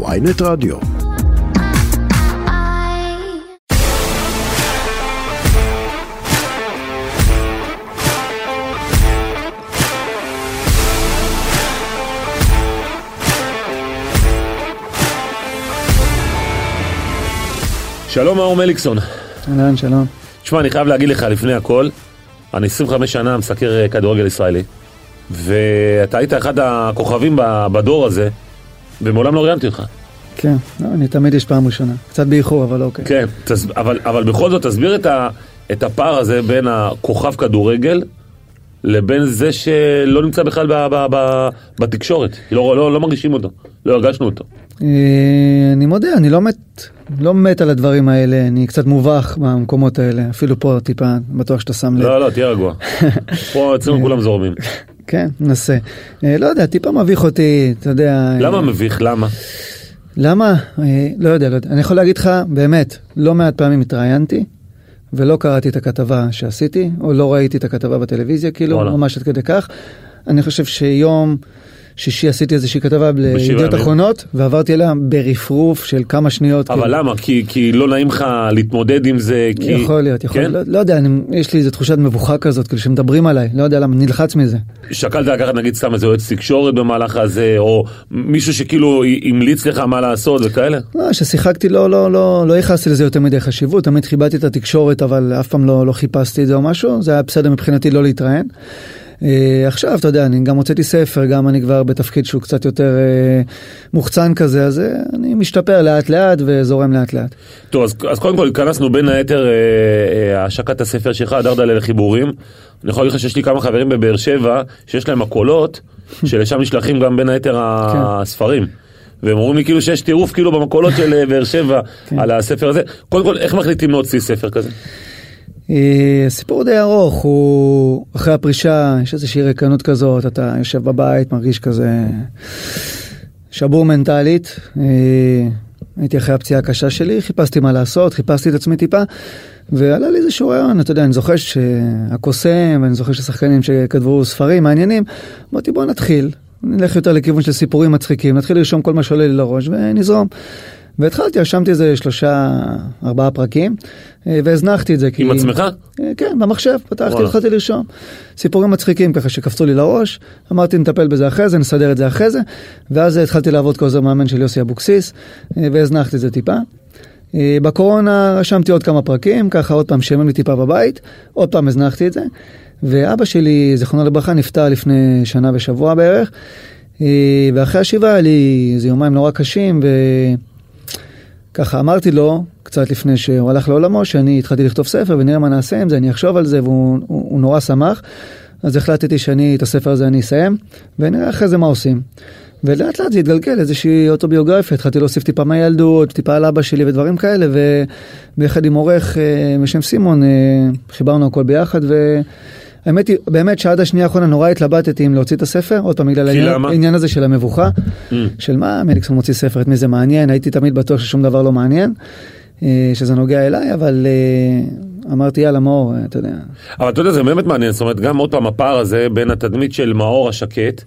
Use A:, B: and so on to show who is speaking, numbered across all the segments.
A: ויינט רדיו.
B: שלום מאור מליקסון.
C: אהלן, שלום.
B: תשמע, אני חייב להגיד לך לפני הכל, אני 25 שנה מסקר אה, כדורגל ישראלי, ואתה היית אחד הכוכבים בדור הזה, ומעולם לא ראיינתי אותך.
C: כן, לא, אני תמיד יש פעם ראשונה. קצת באיחור, אבל אוקיי.
B: כן, תס... אבל, אבל בכל זאת תסביר את, ה... את הפער הזה בין הכוכב כדורגל לבין זה שלא נמצא בכלל ב... ב... ב... בתקשורת. לא, לא, לא מרגישים אותו, לא הרגשנו אותו.
C: אה, אני מודה, אני לא מת, לא מת על הדברים האלה, אני קצת מובך במקומות האלה, אפילו פה טיפה, בטוח שאתה שם לב.
B: לא, לא, תהיה רגוע. פה אצלנו כולם זורמים.
C: כן, ננסה. אה, לא יודע, טיפה מביך אותי, אתה יודע.
B: למה
C: אה,
B: מביך? למה?
C: למה? אה, לא יודע, לא יודע. אני יכול להגיד לך, באמת, לא מעט פעמים התראיינתי, ולא קראתי את הכתבה שעשיתי, או לא ראיתי את הכתבה בטלוויזיה, כאילו,
B: וואלה.
C: ממש עד כדי כך. אני חושב שיום שישי עשיתי איזושהי כתבה בידיעות. אחרונות, ועברתי אליה ברפרוף של כמה שניות.
B: אבל
C: כאילו.
B: למה? כי, כי לא נעים לך להתמודד עם זה? כי...
C: יכול להיות, יכול
B: כן?
C: להיות. לא, לא יודע, אני, יש לי איזו תחושת מבוכה כזאת, כאילו שמדברים עליי, לא יודע למה, נלחץ מזה.
B: שקלת לקחת נגיד סתם איזה יועץ תקשורת במהלך הזה, או מישהו שכאילו המליץ לך מה לעשות וכאלה?
C: לא, כששיחקתי לא, לא, לא, לא ייחסתי לזה יותר מדי חשיבות, תמיד כיבדתי את התקשורת, אבל אף פעם לא, לא חיפשתי את זה או משהו, זה היה בסדר מבחינתי לא להתראיין. Uh, עכשיו, אתה יודע, אני גם הוצאתי ספר, גם אני כבר בתפקיד שהוא קצת יותר uh, מוחצן כזה, אז uh, אני משתפר לאט לאט וזורם לאט לאט.
B: טוב, אז, אז קודם כל התכנסנו בין היתר אה, אה, השקת הספר שלך, דרדלה לחיבורים. אני יכול להגיד לך שיש לי כמה חברים בבאר שבע, שיש להם מקולות, שלשם נשלחים גם בין היתר הספרים. והם אומרים לי כאילו שיש טירוף כאילו במקולות של אה, באר שבע על הספר הזה. קודם כל, איך מחליטים להוציא ספר כזה?
C: אה, סיפור די ארוך, הוא אחרי הפרישה, יש איזושהי ריקנות כזאת, אתה יושב בבית, מרגיש כזה שבור מנטלית. אה, הייתי אחרי הפציעה הקשה שלי, חיפשתי מה לעשות, חיפשתי את עצמי טיפה, ועלה לי איזשהו רעיון, אתה יודע, אני זוכר שהקוסם, ואני זוכר ששחקנים שכתבו ספרים מעניינים, אמרתי בוא נתחיל, נלך יותר לכיוון של סיפורים מצחיקים, נתחיל לרשום כל מה שעולה לי לראש ונזרום. והתחלתי, רשמתי איזה שלושה, ארבעה פרקים, אה, והזנחתי את זה. כי-
B: עם עצמך?
C: אה, כן, במחשב, פתחתי. התחלתי לרשום. סיפורים מצחיקים ככה שקפצו לי לראש, אמרתי נטפל בזה אחרי זה, נסדר את זה אחרי זה, ואז התחלתי לעבוד כעוזר מאמן של יוסי אבוקסיס, אה, והזנחתי את זה טיפה. בקורונה רשמתי עוד כמה פרקים, ככה עוד פעם שמים לי טיפה בבית, עוד פעם הזנחתי את זה, ואבא שלי, זיכרונו לברכה, נפטר לפני שנה ושבוע בערך, ואחרי השבעה היה לי איזה יומיים נורא קשים, ו... ככה אמרתי לו, קצת לפני שהוא הלך לעולמו, שאני התחלתי לכתוב ספר ונראה מה נעשה עם זה, אני אחשוב על זה, והוא הוא, הוא נורא שמח. אז החלטתי שאני, את הספר הזה אני אסיים, ונראה אחרי זה מה עושים. ולאט לאט זה התגלגל, איזושהי אוטוביוגרפיה, התחלתי להוסיף טיפה מהילדות, טיפה על אבא שלי ודברים כאלה, וביחד עם עורך אה, בשם סימון, אה, חיברנו הכל ביחד, והאמת היא, באמת שעד השנייה האחרונה נורא התלבטתי אם להוציא את הספר, עוד פעם בגלל? העניין הזה של המבוכה,
B: Mm.
C: של מה מליקסון מוציא ספר, את מי זה מעניין, הייתי תמיד בטוח ששום דבר לא מעניין, אה, שזה נוגע אליי, אבל אה, אמרתי יאללה מאור, אה, אתה יודע,
B: אבל אתה יודע, זה באמת מעניין, זאת אומרת, גם עוד פעם הפער הזה בין התדמית של מאור השקט,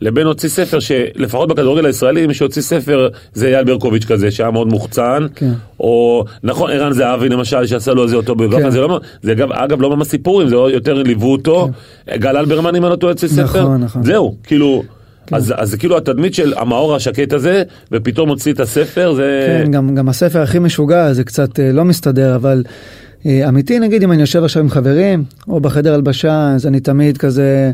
B: לבין הוציא ספר שלפחות בכדורגל הישראלי, מי שהוציא ספר זה אייל ברקוביץ' כזה, שהיה מאוד מוחצן,
C: כן.
B: או נכון, ערן זהבי למשל, שעשה לו איזה אוטוביוגרפיה,
C: כן.
B: זה לא, זה אגב, אגב לא ממש סיפורים, זה יותר ליוו אותו, גל אלברמן אם אני לא טועה הוציא ספר,
C: כן. נכון, נכון.
B: זהו, כאילו, אז, אז זה כאילו התדמית של המאור השקט הזה, ופתאום הוציא את הספר, זה...
C: כן, גם, גם הספר הכי משוגע, זה קצת אה, לא מסתדר, אבל אמיתי, נגיד, אם אני יושב עכשיו עם חברים, או בחדר הלבשה, אז אני תמיד כזה,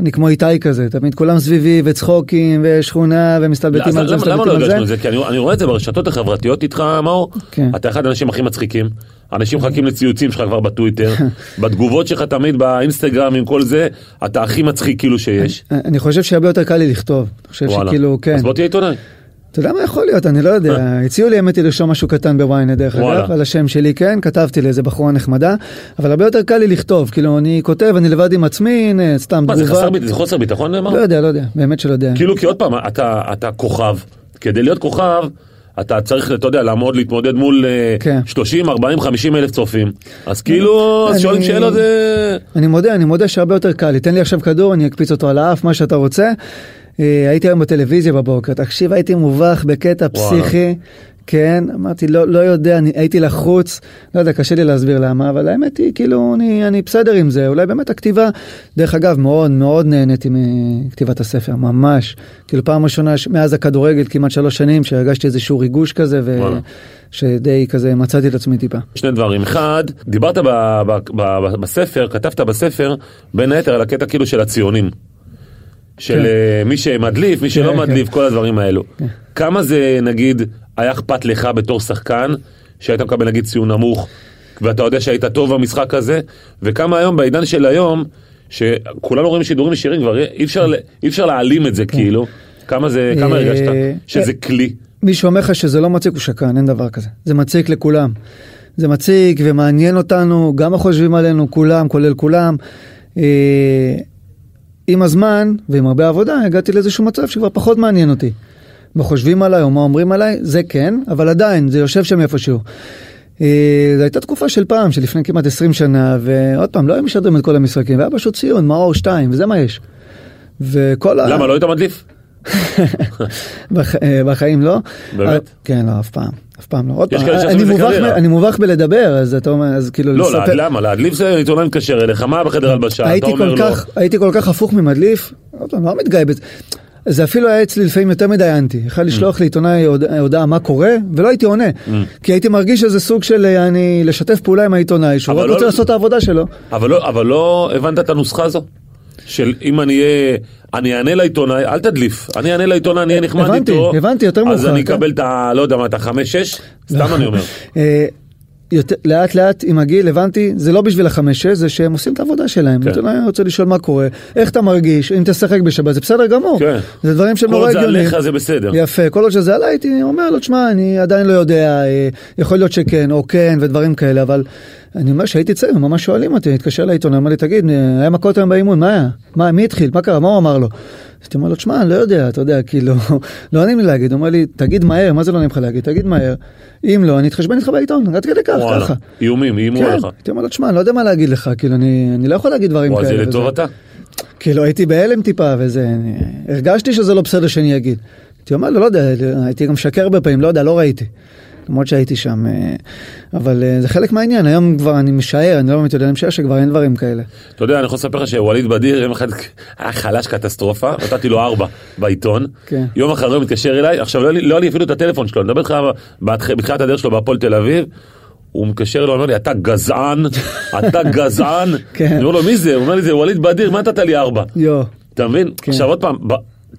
C: אני כמו איתי כזה, תמיד כולם סביבי, וצחוקים, ושכונה, ומסתלבטים
B: אז
C: על זה,
B: למה, לא
C: מסתלבטים
B: הרגשנו
C: על
B: את
C: זה.
B: זה? כי אני, אני רואה את זה ברשתות החברתיות איתך, מאור.
C: כן.
B: אתה אחד האנשים הכי מצחיקים. אנשים מחכים לציוצים שלך כבר בטוויטר. בתגובות שלך תמיד באינסטגרם עם כל זה, אתה הכי מצחיק כאילו שיש.
C: אה, אני חושב שהרבה יותר קל לי לכתוב. אני חושב
B: וואלה.
C: שכאילו, כן.
B: אז בוא תהיה עיתונאי.
C: אתה יודע מה יכול להיות, אני לא יודע. הציעו לי, האמת היא, לרשום משהו קטן בוויינט, דרך. אגב, על השם שלי, כן, כתבתי לאיזה בחורה נחמדה, אבל הרבה יותר קל לי לכתוב, כאילו, אני כותב, אני לבד עם עצמי, הנה, סתם
B: מה,
C: תגובה.
B: ביט- זה חוסר ביטחון
C: לא
B: מאור?
C: יודע, לא יודע, באמת שלא יודע.
B: כאילו, כי עוד פעם, אתה אתה כוכב. כדי להיות כוכב, אתה צריך, אתה יודע, לעמוד, להתמודד מול אה,
C: כן.
B: 30, 40, 50 אלף צופים. אז כאילו, אז שואלים שאלות זה...
C: אני מודה, אני מודה שהרבה יותר קל לי. תן לי עכשיו כדור, אני אקפיץ אותו על האף, מה שאתה רוצה. אה, הייתי היום בטלוויזיה בבוקר, תקשיב, הייתי מובך בקטע. פסיכי. כן, אמרתי, לא, לא יודע, אני, הייתי לחוץ, לא יודע, קשה לי להסביר למה, אבל האמת היא, כאילו, אני, אני בסדר עם זה, אולי באמת הכתיבה, דרך אגב, מאוד מאוד נהניתי מכתיבת הספר, ממש. כאילו, פעם ראשונה, מאז הכדורגל, כמעט שלוש שנים, שהרגשתי איזשהו ריגוש כזה,
B: וואלה.
C: ושדי כזה מצאתי את עצמי טיפה.
B: שני דברים. אחד, דיברת ב, ב, ב, ב, בספר, כתבת בספר, בין היתר על הקטע כאילו של הציונים. של
C: כן.
B: אה, מי שמדליף, מי שלא
C: כן,
B: מדליף, כל הדברים האלו.
C: כן.
B: כמה זה, נגיד, היה אכפת לך בתור שחקן, שהיית מקבל נגיד ציון נמוך, ואתה יודע שהיית טוב במשחק הזה, וכמה היום, בעידן של היום, שכולנו רואים שידורים ישירים, כבר אי אפשר, אי אפשר להעלים את זה כאילו, כמה זה, כמה
C: אה,
B: הרגשת שזה
C: אה,
B: כלי?
C: מי שאומר לך שזה לא מציק הוא שקרן, אין דבר כזה. זה מציק לכולם. זה מציק ומעניין אותנו, גם מה חושבים עלינו, כולם, כולל כולם. עם הזמן ועם הרבה עבודה הגעתי לאיזשהו מצב שכבר פחות מעניין אותי. מה חושבים עליי או מה אומרים עליי, זה כן, אבל עדיין, זה יושב שם איפשהו. אה, זו הייתה תקופה של פעם, שלפני כמעט 20 שנה, ועוד פעם, לא היו משדרים את כל המשחקים, והיה פשוט ציון, מאור 2, וזה מה יש. וכל ה...
B: למה, לא היית מדליף?
C: אה, בחיים לא.
B: באמת?
C: אה, כן, לא, אף פעם. אף פעם לא. עוד פעם, אני מובך, בלדבר, אז אתה אומר, אז כאילו
B: לא,
C: לספר-
B: להד- למה? להדליף זה עיתונאי מתקשר אליך, מה בחדר הלבשה? אתה
C: הייתי
B: אומר
C: כל
B: לו,
C: כך, הייתי כל כך הפוך ממדליף, עוד פעם, לא מתגאה בזה. זה אפילו היה אצלי לפעמים יותר מדי אנטי.
B: Mm.
C: יכול לשלוח לי עיתונאי הוד- הודעה מה קורה, ולא הייתי עונה. כי הייתי מרגיש שזה סוג של אה, אני לשתף פעולה עם העיתונאי, שהוא רק
B: לא-
C: רוצה לעשות את העבודה שלו.
B: אבל לא, אבל לא הבנת את הנוסחה הזו? של אם אני אהיה, אני אענה לעיתונאי, אל תדליף, אני אענה לעיתונאי, אני אהיה נחמד
C: הבנתי,
B: איתו,
C: הבנתי, יותר
B: אז
C: מאוחר,
B: אני
C: כן.
B: אקבל את ה... לא יודע מה, את החמש-שש? סתם אני אומר.
C: יותר, לאט לאט עם הגיל הבנתי זה לא בשביל החמש-שש זה שהם עושים את העבודה שלהם.
B: כן.
C: עיתונאי רוצה לשאול מה קורה איך אתה מרגיש אם תשחק בשבת זה בסדר גמור.
B: כן.
C: זה דברים שהם
B: כל
C: נורא
B: עוד זה
C: הגיוניים.
B: עליך זה בסדר.
C: יפה כל עוד שזה עליי הייתי אומר לו תשמע אני עדיין לא יודע אה, יכול להיות שכן או כן ודברים כאלה אבל אני אומר שהייתי צעיר ממש שואלים אותי התקשר לעיתונאי אמר לי תגיד אה, היה מכות היום באימון מה היה מה מי התחיל מה קרה מה הוא אמר לו. אז הייתי אומר לו תשמע אני לא יודע אתה יודע כאילו לא נעים לי להגיד הוא אומר לי תגיד מהר מה זה לא נעים לך להגיד תגיד מהר אם לא אני אתחשבן איתך בעיתון עד כדי כך ככה.
B: איומים, איימו
C: כן,
B: עליך.
C: הייתי אומר לו, תשמע, אני לא יודע מה להגיד לך, כאילו, אני, לא יכול להגיד דברים
B: וואי,
C: כאלה.
B: זה
C: וזה."
B: לטובתה.
C: כאילו, הייתי בהלם טיפה, וזה, הרגשתי שזה לא בסדר שאני אגיד. הייתי אומר לו, לא יודע, הייתי גם משקר הרבה פעמים, לא יודע, לא ראיתי. למרות שהייתי שם, אה, אבל אה, זה חלק מהעניין, היום כבר אני משער, אני לא באמת יודע, אני משער שכבר אין דברים כאלה.
B: אתה יודע, אני יכול לספר לך שווליד בדיר יום אחד היה חלש קטסטרופה, נתתי לו ארבע בעיתון,
C: כן.
B: יום אחרי הוא מתקשר אליי, עכשיו לא היה לי- לא לי אפילו את הטלפון שלו, אני מדבר איתך בתחילת הדרך שלו בהפועל תל אביב, הוא מתקשר אליי, אומר לי, אתה גזען, אתה גזען,
C: כן.
B: אני אומר לו, מי זה? הוא אומר לי, זה ווליד בדיר, מה נתת לי ארבע? אתה מבין?
C: כן.
B: עכשיו עוד פעם,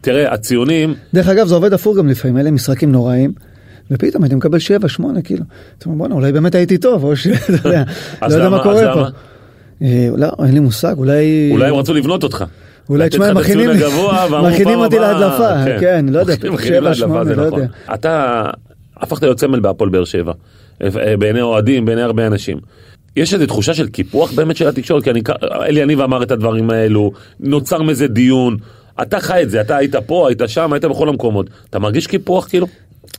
B: תראה, הציונים,
C: דרך אגב, זה עובד הפוך גם לפעמים, אלה משחקים נוראים. ופתאום הייתי מקבל שבע, שמונה, כאילו. אתה אומר, בואנה, אולי באמת הייתי טוב, או שאתה יודע, לא יודע מה קורה פה. אה, לא, אין לי מושג, אולי...
B: אולי הם רצו לבנות אותך.
C: אולי, תשמע, מכינים מכינים אותי להדלפה, כן, לא יודע,
B: מכינים
C: שבע,
B: להדלפה,
C: שמונה,
B: זה
C: לא
B: נכון.
C: יודע.
B: אתה הפכת להיות סמל בהפועל באר שבע, אה, בעיני אוהדים, בעיני הרבה אנשים. יש איזו תחושה של קיפוח באמת של התקשורת, כי אני, אלי יניב אמר את הדברים האלו, נוצר מזה דיון, אתה חי את זה, אתה היית פה, היית שם, היית בכל המקומות, אתה מרגיש קיפוח כאילו?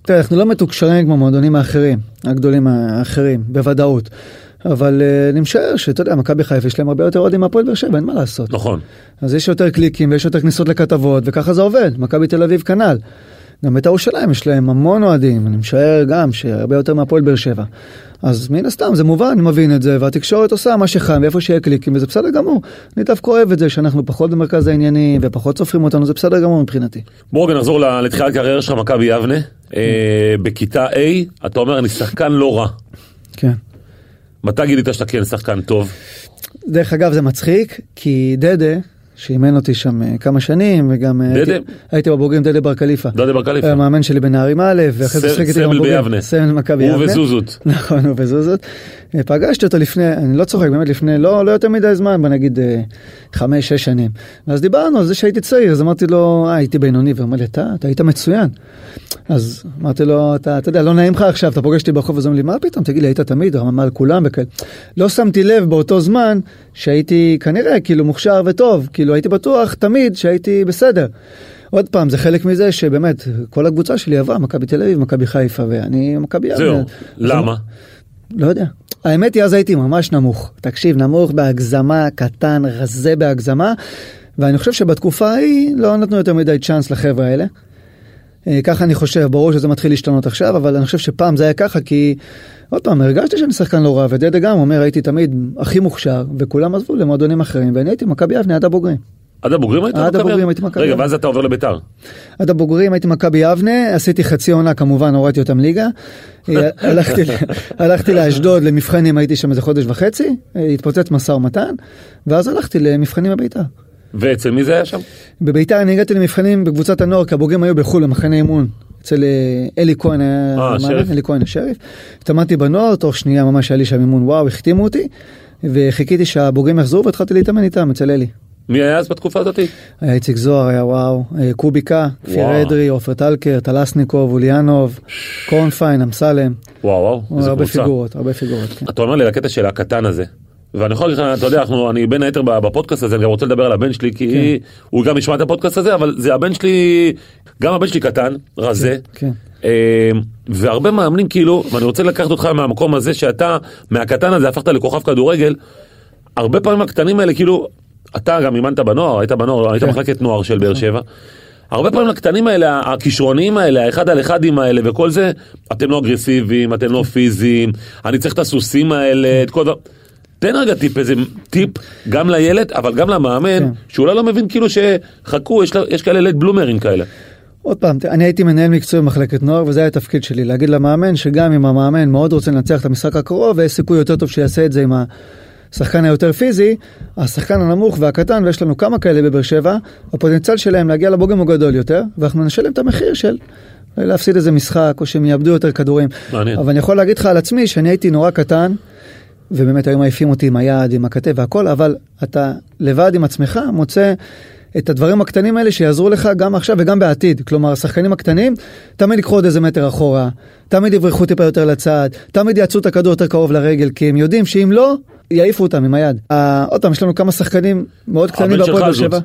C: תראה, אנחנו לא מתוקשרים כמו המועדונים האחרים, הגדולים האחרים, בוודאות. אבל אה, אני משער שאתה יודע, מכבי חיפה יש להם הרבה יותר אוהדים מהפועל באר שבע, אין מה לעשות.
B: נכון.
C: אז יש יותר קליקים ויש יותר כניסות לכתבות, וככה זה עובד. מכבי תל אביב כנ"ל. גם בית"ר ירושלים יש להם המון אוהדים, אני משער גם שהרבה יותר מהפועל באר שבע. אז מן הסתם זה מובן, אני מבין את זה, והתקשורת עושה מה שחם, ואיפה שיהיה קליקים, וזה בסדר גמור. אני דווקא אוהב את זה שאנחנו פחות במרכז העניינים, ופחות סופרים אותנו, זה בסדר גמור מבחינתי.
B: בואו נחזור לתחילת קריירה שלך, מכבי יבנה. אה, בכיתה A, אתה אומר, אני שחקן לא רע.
C: כן.
B: מתי גילית שאתה כן שחקן טוב?
C: דרך אגב זה מצחיק כי דדה שאימן אותי שם אה, כמה שנים וגם אה? הייתי, הייתי בבוגרים דדה בר כליפה.
B: דדה בר כליפה.
C: היה מאמן שלי בנערים א' ואחרי זה שיחק איתי
B: סמל
C: גם בבוגרים.
B: ביבנה.
C: סמל מכבי יבנה.
B: הוא וזוזות.
C: נכון הוא וזוזות. אה, פגשתי אותו לפני אני לא צוחק באמת לפני לא לא יותר מדי זמן בוא נגיד אה, חמש שש שנים. ואז דיברנו על זה שהייתי צעיר אז אמרתי לו אה, הייתי בינוני והוא אמר לי אתה אתה היית מצוין. אז אמרתי לו אתה אתה יודע לא נעים לך עכשיו אתה פוגש אותי ברחוב אז הוא אומר לי מה פתאום תגיד לי היית תמיד רמה על כולם וכאלה. לא שמתי לב באותו זמן שהייתי כנראה כאילו מוכשר וטוב כאילו הייתי בטוח תמיד שהייתי בסדר. עוד פעם זה חלק מזה שבאמת כל הקבוצה שלי עברה מכבי תל אביב מכבי חיפה ואני מכבי.
B: זהו. למה?
C: לא יודע. האמת היא אז הייתי ממש נמוך. תקשיב נמוך בהגזמה קטן רזה בהגזמה. ואני חושב שבתקופה ההיא לא נתנו יותר מדי צ'אנס לחבר'ה האלה. אה, ככה אני חושב, ברור שזה מתחיל להשתנות עכשיו, אבל אני חושב שפעם זה היה ככה כי, עוד פעם, הרגשתי שאני שחקן לא רע, ודדה גם אומר, הייתי תמיד הכי מוכשר, וכולם עזבו למועדונים אחרים, ואני הייתי מכבי יבנה עד הבוגרים.
B: עד הבוגרים היית
C: עד? הבוגרים הייתי במכבי.
B: רגע, ואז אתה עובר לביתר.
C: עד הבוגרים הייתי מכבי יבנה, עשיתי חצי עונה כמובן, הורדתי אותם ליגה. הלכתי, הלכתי לאשדוד למבחנים, הייתי שם איזה חודש וחצי, התפוצץ משא ומתן, ואז הלכתי למבחנים בביתר.
B: ואצל מי זה היה שם?
C: בביתר אני הגעתי למבחנים בקבוצת הנוער, כי הבוגרים היו בחו"ל במחנה אימון. אצל אה, אלי כהן היה
B: אה,
C: מאמן. אלי כהן השריף. התאמנתי בנוער, תוך שנייה ממש היה לי שם אימון וואו, החתימו אותי, וחיכיתי שהבוגרים יחזרו והתחלתי להתאמן איתם אצל אלי.
B: מי היה אז בתקופה הזאת?
C: היה איציק זוהר, היה וואו, אה, קוביקה, כפיר. אדרי, עופר טלקר, טלסניקוב, אוליאנוב, קורנפיין, אמסלם,
B: וואו וואו, איזה
C: הרבה
B: קבוצה.
C: פיגורות, הרבה פיגורות. כן.
B: אתה אומר לי לקטע של הקטן הזה. ואני יכול להגיד לך, אתה יודע, אנחנו, אני בין היתר בפודקאסט הזה, אני גם רוצה לדבר על הבן שלי, כי
C: כן.
B: הוא גם ישמע את הפודקאסט הזה, אבל זה הבן שלי, גם הבן שלי קטן, רזה.
C: כן.
B: אה, והרבה מאמנים כאילו, ואני רוצה לקחת אותך מהמקום הזה שאתה, מהקטן הזה הפכת לכוכב כדורגל, הרבה פעמים הקטנים האלה כאילו, אתה גם אימנת בנוער, היית בנוער, היית
C: כן.
B: מחלקת נוער של באר שבע. הרבה פעמים לקטנים האלה, הכישרוניים האלה, האחד על אחדים האלה וכל זה, אתם לא אגרסיביים, אתם לא פיזיים, אני צריך את הסוסים האלה, את כל דבר. תן רגע טיפ, איזה טיפ, גם לילד, אבל גם למאמן,
C: כן.
B: שאולי לא מבין כאילו שחכו, יש, יש כאלה לית בלומרים כאלה.
C: עוד פעם, אני הייתי מנהל מקצועי במחלקת נוער וזה היה התפקיד שלי, להגיד למאמן שגם אם המאמן מאוד רוצה לנצח את המשחק הקרוב ויש סיכוי יותר טוב שיעשה את זה עם השחקן היותר פיזי, השחקן הנמוך והקטן, ויש לנו כמה כאלה בבאר שבע, הפוטנציאל שלהם להגיע לבוגרים הוא גדול יותר, ואנחנו נשלם את המחיר של להפסיד איזה משחק או שהם יאבדו יותר כדורים.
B: מעניין.
C: אבל אני יכול להגיד לך על עצמי שאני הייתי נורא קטן, ובאמת היו מעיפים אותי עם היד, עם הכתף והכל, אבל אתה לבד עם עצמך מוצא את הדברים הקטנים האלה שיעזרו לך גם עכשיו וגם בעתיד. כלומר, השחקנים הקטנים תמיד ייקחו עוד איזה מטר אחורה, תמיד יברחו טיפה יותר לצד, תמיד יעצו את הכדור יותר קרוב לרגל, כי הם יודעים שאם לא, יעיפו אותם עם היד. עוד פעם, יש לנו כמה שחקנים מאוד קטנים בהפועל
B: שלך
C: באר שבע.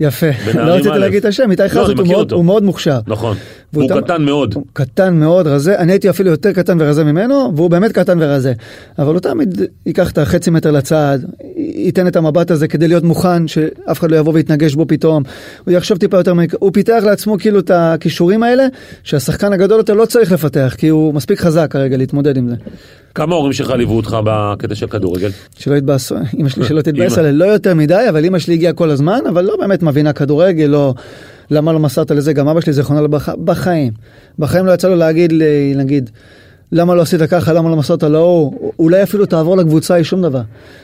C: יפה, לא רציתי. להגיד את השם, איתי
B: לא,
C: חזות. הוא מאוד מוכשר.
B: נכון.
C: והוא
B: והוא
C: תם-
B: קטן מאוד.
C: הוא קטן מאוד, רזה, אני הייתי אפילו יותר קטן ורזה ממנו, והוא באמת קטן ורזה. אבל הוא תמיד ייקח את החצי מטר לצד, ייתן את המבט הזה כדי להיות מוכן, שאף אחד לא יבוא ויתנגש בו פתאום. הוא יחשוב טיפה יותר, הוא פיתח לעצמו כאילו את הכישורים האלה, שהשחקן הגדול יותר לא צריך לפתח, כי הוא מספיק חזק כרגע להתמודד עם זה.
B: כמה הורים שלך ליוו אותך בקטע של כדורגל?
C: שלא יתבאסו, אמא שלי שלא תתבאס. עליה, לא יותר מדי, אבל אמא שלי הגיעה כל הזמן, אבל לא באמת מבינה כדורגל, לא, למה לא מסרת לזה, גם אבא שלי זיכרונו לברכה, בחיים. בחיים לא יצא לו להגיד, לי, נגיד, למה לא עשית ככה, למה לא מסרת להוא, אולי אפילו תעבור לקבוצה, היא שום דבר.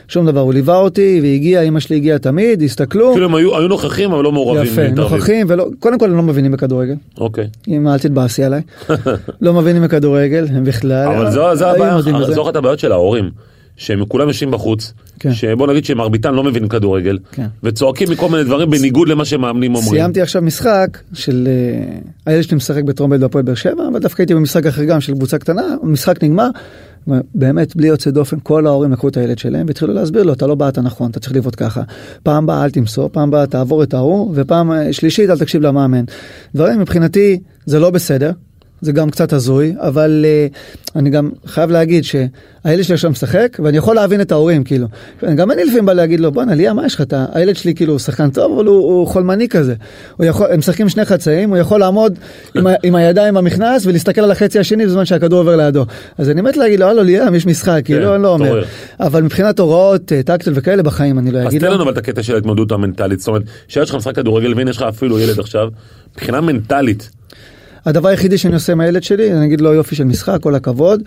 C: שום דבר, הוא ליווה אותי והגיע, אמא שלי הגיעה תמיד, הסתכלו,
B: כאילו הם היו היו נוכחים אבל לא מעורבים.
C: יפה. נוכחים, ולא, קודם כל הם לא מבינים בכדורגל,
B: אוקיי.
C: אמא אל תתבאסי עליי, לא מבינים בכדורגל, הם בכלל,
B: אבל זו הבעיה. זו אחת הבעיות של ההורים. שהם כולם יושבים בחוץ,
C: כן.
B: שבוא נגיד שמרביתם לא מבינים כדורגל,
C: כן.
B: וצועקים מכל מיני דברים בניגוד למה שמאמנים אומרים.
C: סיימתי עכשיו משחק של אה, הילד שלי משחק בטרומבלד בהפועל באר שבע אבל דווקא הייתי במשחק אחר גם של קבוצה קטנה המשחק נגמר. באמת בלי יוצא דופן כל ההורים לקחו את הילד שלהם והתחילו להסביר לו אתה לא באת נכון אתה צריך לבעוט ככה פעם באה אל תמסור פעם באה תעבור את ההוא ופעם אה, שלישית אל תקשיב למאמן. דברים מבחינתי זה לא בסדר זה גם קצת הזוי, אבל uh, אני גם חייב להגיד שהילד שלי עכשיו משחק, ואני יכול להבין את ההורים, כאילו. גם אני לפעמים בא להגיד לו, בואנה, ליה, מה יש לך? אתה- הילד שלי כאילו הוא שחקן טוב, אבל הוא, הוא חולמני כזה. הוא יכול, הם משחקים שני חצאים, הוא יכול לעמוד עם, ה, עם הידיים במכנס ולהסתכל על החצי השני בזמן שהכדור עובר לידו. אז אני מת להגיד לו, הלו, ליאם, יש משחק, כאילו, אני לא אומר. אבל מבחינת הוראות, אה, טקטל וכאלה, בחיים אני לא
B: אז
C: אגיד
B: תן
C: לו.
B: לנו אבל את הקטע של ההתמודדות המנטלית, זאת אומרת, שהילד שלך משחק כדורגל והנה יש לך אפילו ילד עכשיו, מבחינה מנטלית,
C: הדבר היחידי שאני עושה עם הילד שלי, אני אגיד לו יופי של משחק, כל הכבוד.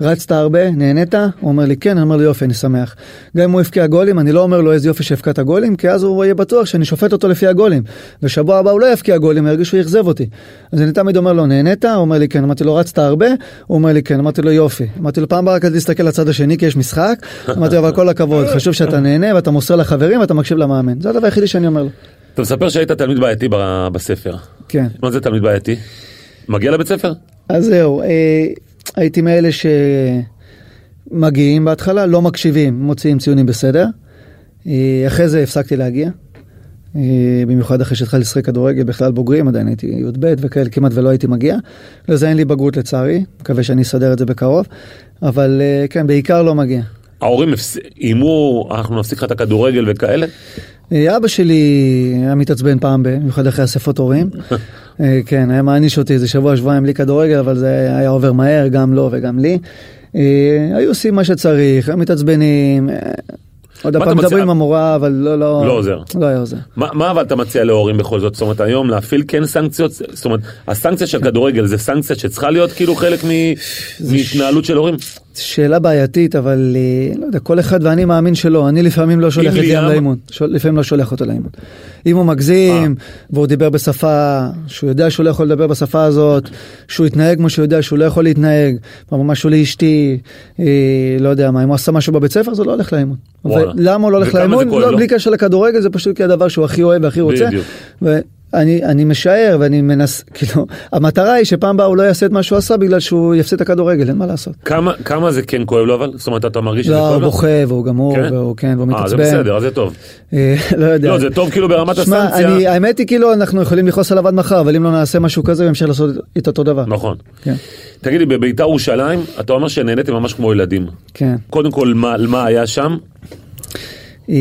C: רצת הרבה, נהנית? הוא אומר לי כן, אני אומר לו יופי, אני שמח. גם אם הוא הבקיע גולים, אני לא אומר לו איזה יופי שהבקעת גולים, כי אז הוא יהיה בטוח שאני שופט אותו לפי הגולים. ושבוע הבא הוא לא יבקיע גולים, ירגיש שהוא אכזב אותי. אז אני תמיד אומר לו, נהנית? הוא אומר לי כן, אמרתי לו, רצת הרבה? הוא אומר לי כן, אמרתי לו יופי. אמרתי לו, פעם הבאה רק תסתכל לצד השני כי יש משחק. אמרתי לו, אבל כל הכבוד, חשוב שאתה נהנה ואתה מוסר לחברים ואתה מקשיב למאמן. זה הדבר היחידי שאני אומר לו.
B: אתה מספר שהיית תלמיד בעייתי בספר,
C: כן.
B: מה זה תלמיד בעייתי? מגיע לבית ספר?
C: אז זהו, אה, הייתי מאלה שמגיעים בהתחלה, לא מקשיבים, מוציאים ציונים בסדר. אה, אחרי זה הפסקתי להגיע. אה, במיוחד אחרי שהתחלתי לשחק כדורגל בכלל בוגרים, עדיין הייתי י"ב וכאלה, כמעט ולא הייתי מגיע. לזה אין לי בגרות לצערי, מקווה שאני אסדר את זה בקרוב. אבל כן, בעיקר לא מגיע.
B: ההורים איימו, אנחנו נפסיק לך את הכדורגל וכאלה?
C: אבא שלי היה מתעצבן פעם, במיוחד אחרי אספות הורים. אה, כן, היה מעניש אותי איזה שבוע, שבועיים בלי כדורגל, אבל זה היה עובר מהר, גם לו וגם לי. אה, היו עושים מה שצריך, היו מתעצבנים. אה, עוד פעם? מדברים עם המורה, אבל לא, לא,
B: לא עוזר.
C: לא היה עוזר.
B: מה, מה אבל אתה מציע להורים בכל זאת? זאת אומרת היום להפעיל כן סנקציות? זאת אומרת, הסנקציה של כדורגל זה סנקציה שצריכה להיות כאילו חלק מ... מהתנהלות של הורים?
C: שאלה בעייתית, אבל לא יודע, כל אחד ואני מאמין שלא. אני לפעמים לא שולח את ליאם- לאימון. לפעמים לא שולח אותו לאימון. אם הוא מגזים, והוא דיבר בשפה, שהוא יודע שהוא לא יכול לדבר בשפה הזאת, שהוא יתנהג כמו שהוא יודע שהוא לא יכול להתנהג, אמר משהו לאשתי, אה, לא יודע מה, אם הוא עשה משהו בבית ספר, זה לא הולך לאימון. ולמה הוא לא הולך לאימון? לא? בלי קשר לכדורגל, זה פשוט כי הדבר שהוא הכי אוהב והכי רוצה. ואני אני משער ואני מנס, כאילו, המטרה היא שפעם הבאה הוא לא יעשה את מה שהוא עשה בגלל שהוא יפסיד את הכדורגל, אין מה לעשות.
B: כמה, כמה זה כן כואב לו אבל? זאת אומרת אתה מרגיש שזה
C: לא,
B: כואב
C: הוא
B: לו?
C: בוכה והוא גמור,
B: כן?
C: והוא כן, והוא
B: אה, זה
C: מתעצבן.
B: בסדר, אז זה טוב.
C: אה, לא יודע.
B: לא, זה טוב כאילו ברמת
C: שמע,
B: הסנקציה.
C: אני- האמת היא כאילו אנחנו יכולים לכעוס עליו עד מחר, אבל אם לא נעשה משהו כזה, הוא ימשיך לעשות את אותו דבר.
B: נכון.
C: כן,
B: תגיד לי, בביתר ירושלים, אתה אומר שנהניתם ממש כמו ילדים.
C: כן.
B: קודם כל, מה, מה היה שם?
C: אה,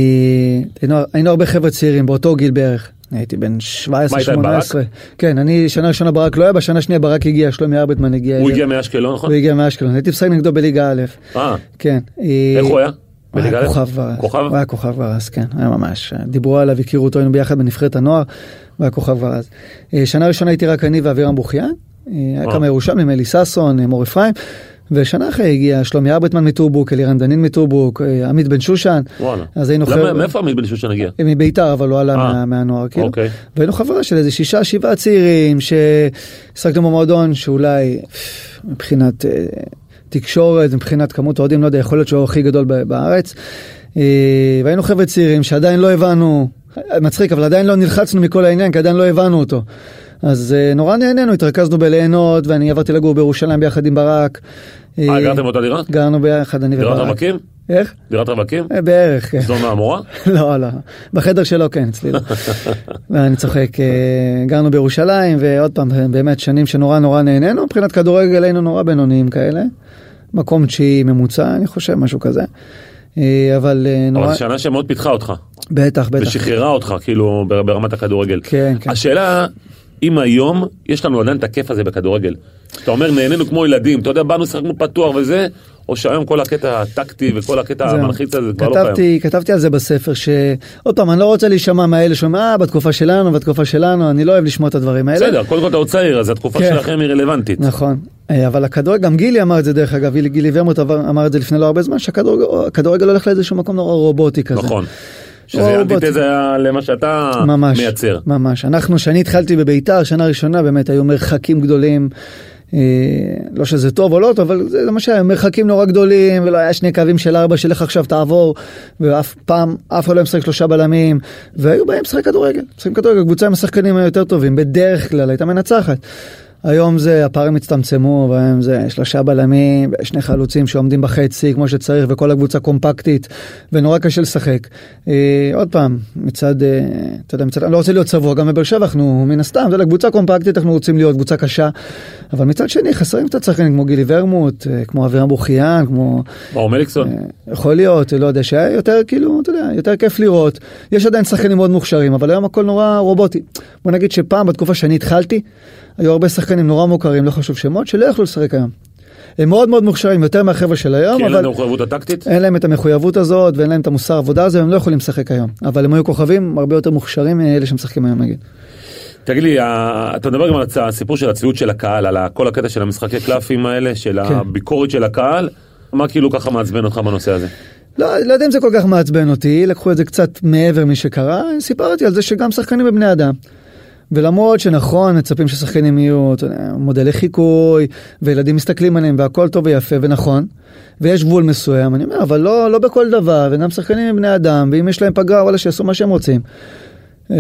C: היינו- היינו הרבה חבר'ה צעירים באותו גיל בערך. הייתי בן 17,
B: מה, היית עם ברק?
C: 18. כן, אני שנה ראשונה ברק לא היה, בשנה שנייה ברק הגיע, שלומי ארבטמן הגיע.
B: הוא הגיע מאשקלון, נכון?
C: הוא הגיע מאשקלון, הייתי משחק נגדו בליגה א'.
B: אה,
C: כן.
B: איך הוא היה?
C: הוא היה? כוכב כבר אז.
B: כוכב?
C: הוא היה כוכב כבר אז, כן, היה ממש. דיברו עליו, הכירו אותו, היינו ביחד בנבחרת הנוער, הוא היה כוכב כבר אז. אה, שנה ראשונה הייתי רק אני ואבירם בוכיאן, אה, היה
B: אה.
C: כמה ירושלמים, אלי ששון, מור אפרים, ושנה אחרי הגיע שלומי ארבטמן מטורבוק, אלירן דנין מטורבוק, אה, עמית בן שושן,
B: וואלה.
C: אז היינו חבר'ה-
B: מאיפה עמית בן שושן הגיע?
C: מביתר, אבל הוא עלה
B: אה.
C: מה- מהנוער, כאילו.
B: אוקיי.
C: והיינו חברה של איזה שישה, שבעה צעירים ששחקנו במועדון שאולי מבחינת אה, תקשורת, מבחינת כמות אוהדים, לא יודע, יכול להיות שהוא הכי גדול בארץ. אה, והיינו חבר'ה צעירים שעדיין לא הבנו, מצחיק, אבל עדיין לא נלחצנו מכל העניין, כי עדיין לא הבנו אותו. אז אה, נורא נהנינו, התרכזנו בליהנות, ואני עברתי לגור בירושלים ביחד עם ברק.
B: אה, גרתם באותה דירה?
C: גרנו ביחד, אני
B: דירת
C: וברק.
B: רווקים?
C: איך?
B: דירת רווקים?
C: אה, בערך, כן.
B: סדום מהמורה?
C: לא, לא. בחדר שלו כן, אצלי לא. אני צוחק. אה, גרנו בירושלים, ועוד פעם, באמת שנים שנורא נורא נהנינו. מבחינת כדורגל היינו נורא בינוניים כאלה. מקום תשיעי ממוצע, אני חושב, משהו כזה. אה, אבל אה,
B: אבל
C: נורא...
B: זו שנה שמאוד פיתחה אותך.
C: בטח, בטח.
B: ושחררה אותך כאילו בר- ברמת הכדורגל.
C: כן, כן.
B: השאלה אם היום יש לנו עדיין את הכיף הזה בכדורגל. אתה אומר נהנינו כמו ילדים, אתה יודע באנו שחקנו פתוח וזה, או שהיום כל הקטע הטקטי וכל הקטע. המלחיץ הזה כבר לא קיים.
C: כתבתי, על זה בספר, שעוד פעם, אני לא רוצה להישמע מאלה שאומרים, אה, בתקופה שלנו, בתקופה שלנו, אני לא אוהב לשמוע את הדברים האלה.
B: בסדר, קודם כל אתה עוד צעיר אז התקופה
C: כן.
B: שלכם היא רלוונטית.
C: נכון, אה, אבל הכדורגל, גם גילי אמר את זה דרך אגב, גילי, ורמוט אמר את זה לפני לא הרבה זמן, שהכדורגל הולך לאיזשהו מקום נורא רובוטי כזה.
B: נכון. שזה
C: בוא,
B: אנטיתזה למה שאתה
C: ממש,
B: מייצר.
C: ממש. אנחנו, כשאני התחלתי בביתר, שנה ראשונה, באמת היו מרחקים גדולים. אה, לא שזה טוב או לא טוב, אבל זה מה שהיה, מרחקים נורא גדולים, ולא היה שני קווים של ארבע שלך עכשיו תעבור, ואף פעם, אף אחד לא משחק שלושה בלמים, והיו באים לשחק כדורגל, משחקים כדורגל, קבוצה עם השחקנים היותר טובים, בדרך כלל הייתה מנצחת. היום זה, הפערים הצטמצמו, והיום זה שלושה בלמים, שני חלוצים שעומדים בחצי כמו שצריך, וכל הקבוצה קומפקטית, ונורא קשה לשחק. אה, עוד פעם, מצד, אה, אתה יודע, מצד, אני לא רוצה להיות צבוע, גם בבאר שבע אנחנו, מן הסתם, אתה יודע, קבוצה קומפקטית, אנחנו רוצים להיות קבוצה קשה, אבל מצד שני, חסרים קצת שחקנים כמו גילי ורמוט, אה, כמו אבירם בוכיאן, כמו...
B: מאור מליקסון.
C: אה, יכול להיות, לא יודע, שהיה יותר כאילו, אתה יודע, יותר כיף לראות. יש עדיין שחקנים מאוד מוכשרים, אבל היום הכל נורא רובוטי. בוא נגיד שפעם, בתקופה שאני התחלתי, היו הרבה שחקנים נורא מוכרים, לא חשוב שמות, שלא יכלו לשחק היום. הם מאוד מאוד מוכשרים, יותר מהחבר'ה של היום,
B: כי אין
C: אבל
B: לנו מחויבות הטקטית?
C: אין להם את המחויבות הזאת ואין להם את המוסר עבודה הזה, והם לא יכולים לשחק היום. אבל הם היו כוכבים הרבה יותר מוכשרים מאלה שמשחקים היום, נגיד.
B: תגיד לי, אתה מדבר גם על הסיפור של הציות של הקהל, על כל הקטע של המשחקי קלפים האלה, של
C: כן.
B: הביקורת של הקהל, מה כאילו ככה מעצבן אותך בנושא הזה?
C: לא, לא יודע אם זה כל כך מעצבן אותי, לקחו את זה קצת מעבר משקרה, סיפרתי על זה שגם שחקנים הם בני אדם. ולמרות שנכון, מצפים ששחקנים יהיו מודלי חיקוי, וילדים מסתכלים עליהם והכל טוב ויפה ונכון, ויש גבול מסוים, אני אומר, אבל לא, לא בכל דבר, וגם שחקנים הם בני אדם, ואם יש להם פגרה, וואלה, שיעשו מה שהם רוצים. אה,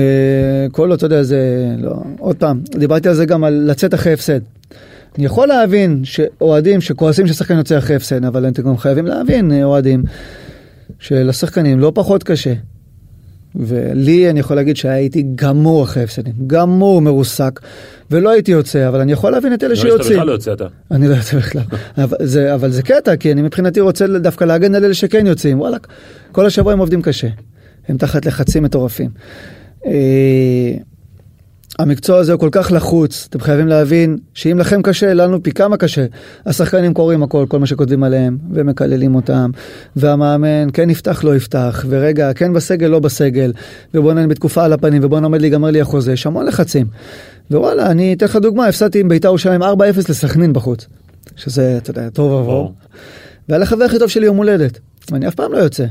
C: כל, אתה יודע, זה, לא, עוד פעם, דיברתי על זה גם על לצאת אחרי הפסד. אני יכול להבין שאוהדים שכועסים ששחקן יוצא אחרי הפסד, אבל אתם גם חייבים להבין, אה, אוהדים, שלשחקנים לא פחות קשה. ולי אני יכול להגיד שהייתי גמור אחרי הפסדים, גמור מרוסק, ולא הייתי יוצא, אבל אני יכול להבין את אלה
B: נראה לי שאתה
C: שיוצאים.
B: בכלל לא יוצא אתה.
C: אני לא יוצא בכלל, אבל זה, אבל זה קטע, כי אני מבחינתי רוצה דווקא להגן על אלה שכן יוצאים, וואלה, כל השבוע הם עובדים קשה. הם תחת לחצים מטורפים. המקצוע הזה הוא כל כך לחוץ, אתם חייבים להבין שאם לכם קשה, לנו פי כמה קשה. השחקנים קוראים הכל, כל מה שכותבים עליהם, ומקללים אותם, והמאמן כן יפתח, לא יפתח, ורגע, כן בסגל, לא בסגל, ובואנה בתקופה על הפנים, ובואנה עומד להיגמר לי החוזה, יש המון לחצים. ווואלה, אני אתן לך דוגמה, הפסדתי עם בית"ר ירושלים 4-0 לסכנין בחוץ, שזה, אתה יודע, טוב עבור. והיה לחבר הכי טוב שלי יום הולדת, ואני אף פעם לא יוצא.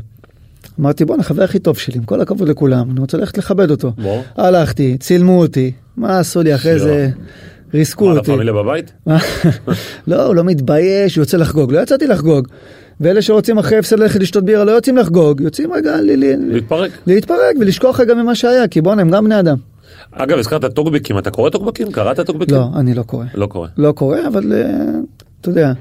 C: אמרתי בואנה חבר הכי טוב שלי עם כל הכבוד לכולם אני רוצה ללכת לכבד אותו.
B: בוא.
C: הלכתי צילמו אותי מה עשו לי אחרי זה ריסקו
B: מה,
C: אותי.
B: לפמיליה בבית?
C: לא הוא לא מתבייש הוא יוצא לחגוג לא יצאתי לחגוג. ואלה שרוצים אחרי הפסד ללכת לשתות בירה לא יוצאים לחגוג יוצאים רגע
B: להתפרק.
C: להתפרק ולשכוח רגע ממה שהיה כי בואנה הם גם בני אדם.
B: אגב, הזכרת טוקבקים, אתה קורא טוקבקים? קראת טוקבקים?
C: לא אני לא קורא.
B: לא קורא.
C: לא קורא אבל אה, אתה יודע.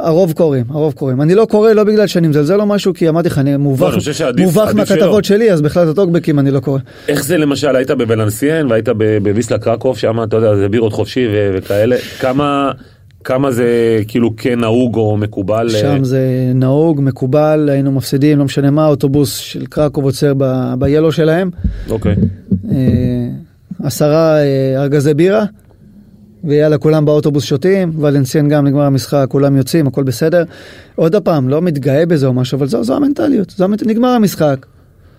C: הרוב קוראים, הרוב קוראים. אני לא קורא לא בגלל שאני מזלזל או משהו, כי אמרתי לך, אני מובך,
B: שעדיף-
C: מובך
B: עדיף
C: מהכתבות שלי, אז בכלל את הטוקבקים אני לא קורא.
B: איך זה למשל, היית בבלנסיין והיית בוויסלה קרקוב, שם אתה יודע, זה בירות חופשי ו- וכאלה, כמה... כמה זה כאילו כן נהוג או מקובל? אה,
C: שם זה נהוג, מקובל, היינו מפסידים, לא משנה מה, אוטובוס של קרקוב עוצר ב- ב-Yellow שלהם,
B: אוקיי.
C: אה, עשרה אה, ארגזי בירה, ויאללה, כולם באוטובוס שותים, ולנסיין גם נגמר המשחק, כולם יוצאים, הכל בסדר. עוד פעם, לא מתגאה בזה או משהו, אבל זו, זו המנטליות, זו, המנ- נגמר המשחק.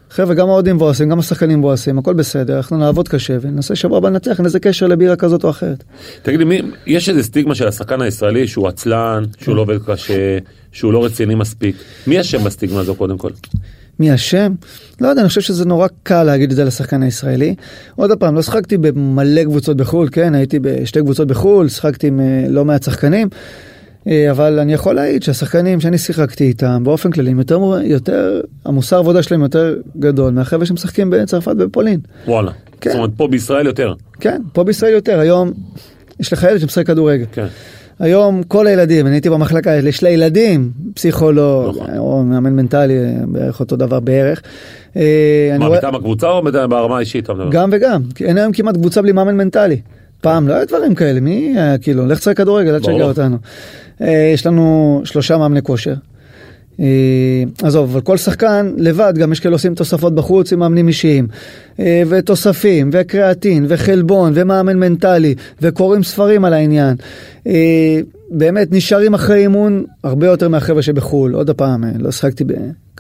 C: חבר'ה, גם האוהדים מבואסים, גם השחקנים מבואסים, הכל בסדר, אנחנו נעבוד קשה וננסה שבוע הבא לנצח, אין איזה קשר לבירה כזאת או אחרת.
B: תגיד לי, מי- יש איזה סטיגמה של השחקן הישראלי שהוא עצלן, שהוא לא עובד קשה, שהוא לא רציני מספיק. מי אשם בסטיגמה הזו קודם כל?
C: מי אשם? לא יודע, אני חושב שזה נורא קל להגיד את זה לשחקן הישראלי. עוד פעם, לא שחקתי במלא קבוצות בחו"ל, כן, הייתי בשתי קבוצות בחו"ל, שחקתי עם אה, לא מעט שחקנים, אה, אבל אני יכול להעיד שהשחקנים שאני שיחקתי איתם, באופן כללי, הם יותר, יותר, המוסר עבודה שלהם יותר גדול מהחבר'ה שמשחקים בצרפת ובפולין.
B: וואלה.
C: כן.
B: זאת אומרת, פה בישראל יותר.
C: כן, פה בישראל יותר, היום יש לך ילד שמשחק כדורגל.
B: כן.
C: היום כל הילדים, אני הייתי במחלקה, יש לילדים פסיכולוג,
B: נכון.
C: או מאמן מנטלי, בערך אותו דבר בערך. אה,
B: מה,
C: רואה-
B: מטעם הקבוצה או ברמה האישית?
C: גם וגם, אין היום כמעט קבוצה בלי מאמן מנטלי. פעם לא היה דברים כאלה, מי היה כאילו, לך תשחק כדורגל, אל תשגע. אותנו. אה, יש לנו שלושה מאמני כושר. אה, עזוב, אבל כל שחקן לבד, גם יש כאלה עושים תוספות בחוץ עם מאמנים אישיים, אה, ותוספים, וקריאטין, וחלבון, ומאמן מנטלי, וקוראים ספרים על העניין. אה, באמת, נשארים אחרי אימון הרבה יותר מהחבר'ה שבחו"ל. עוד פעם, לא שחקתי ב...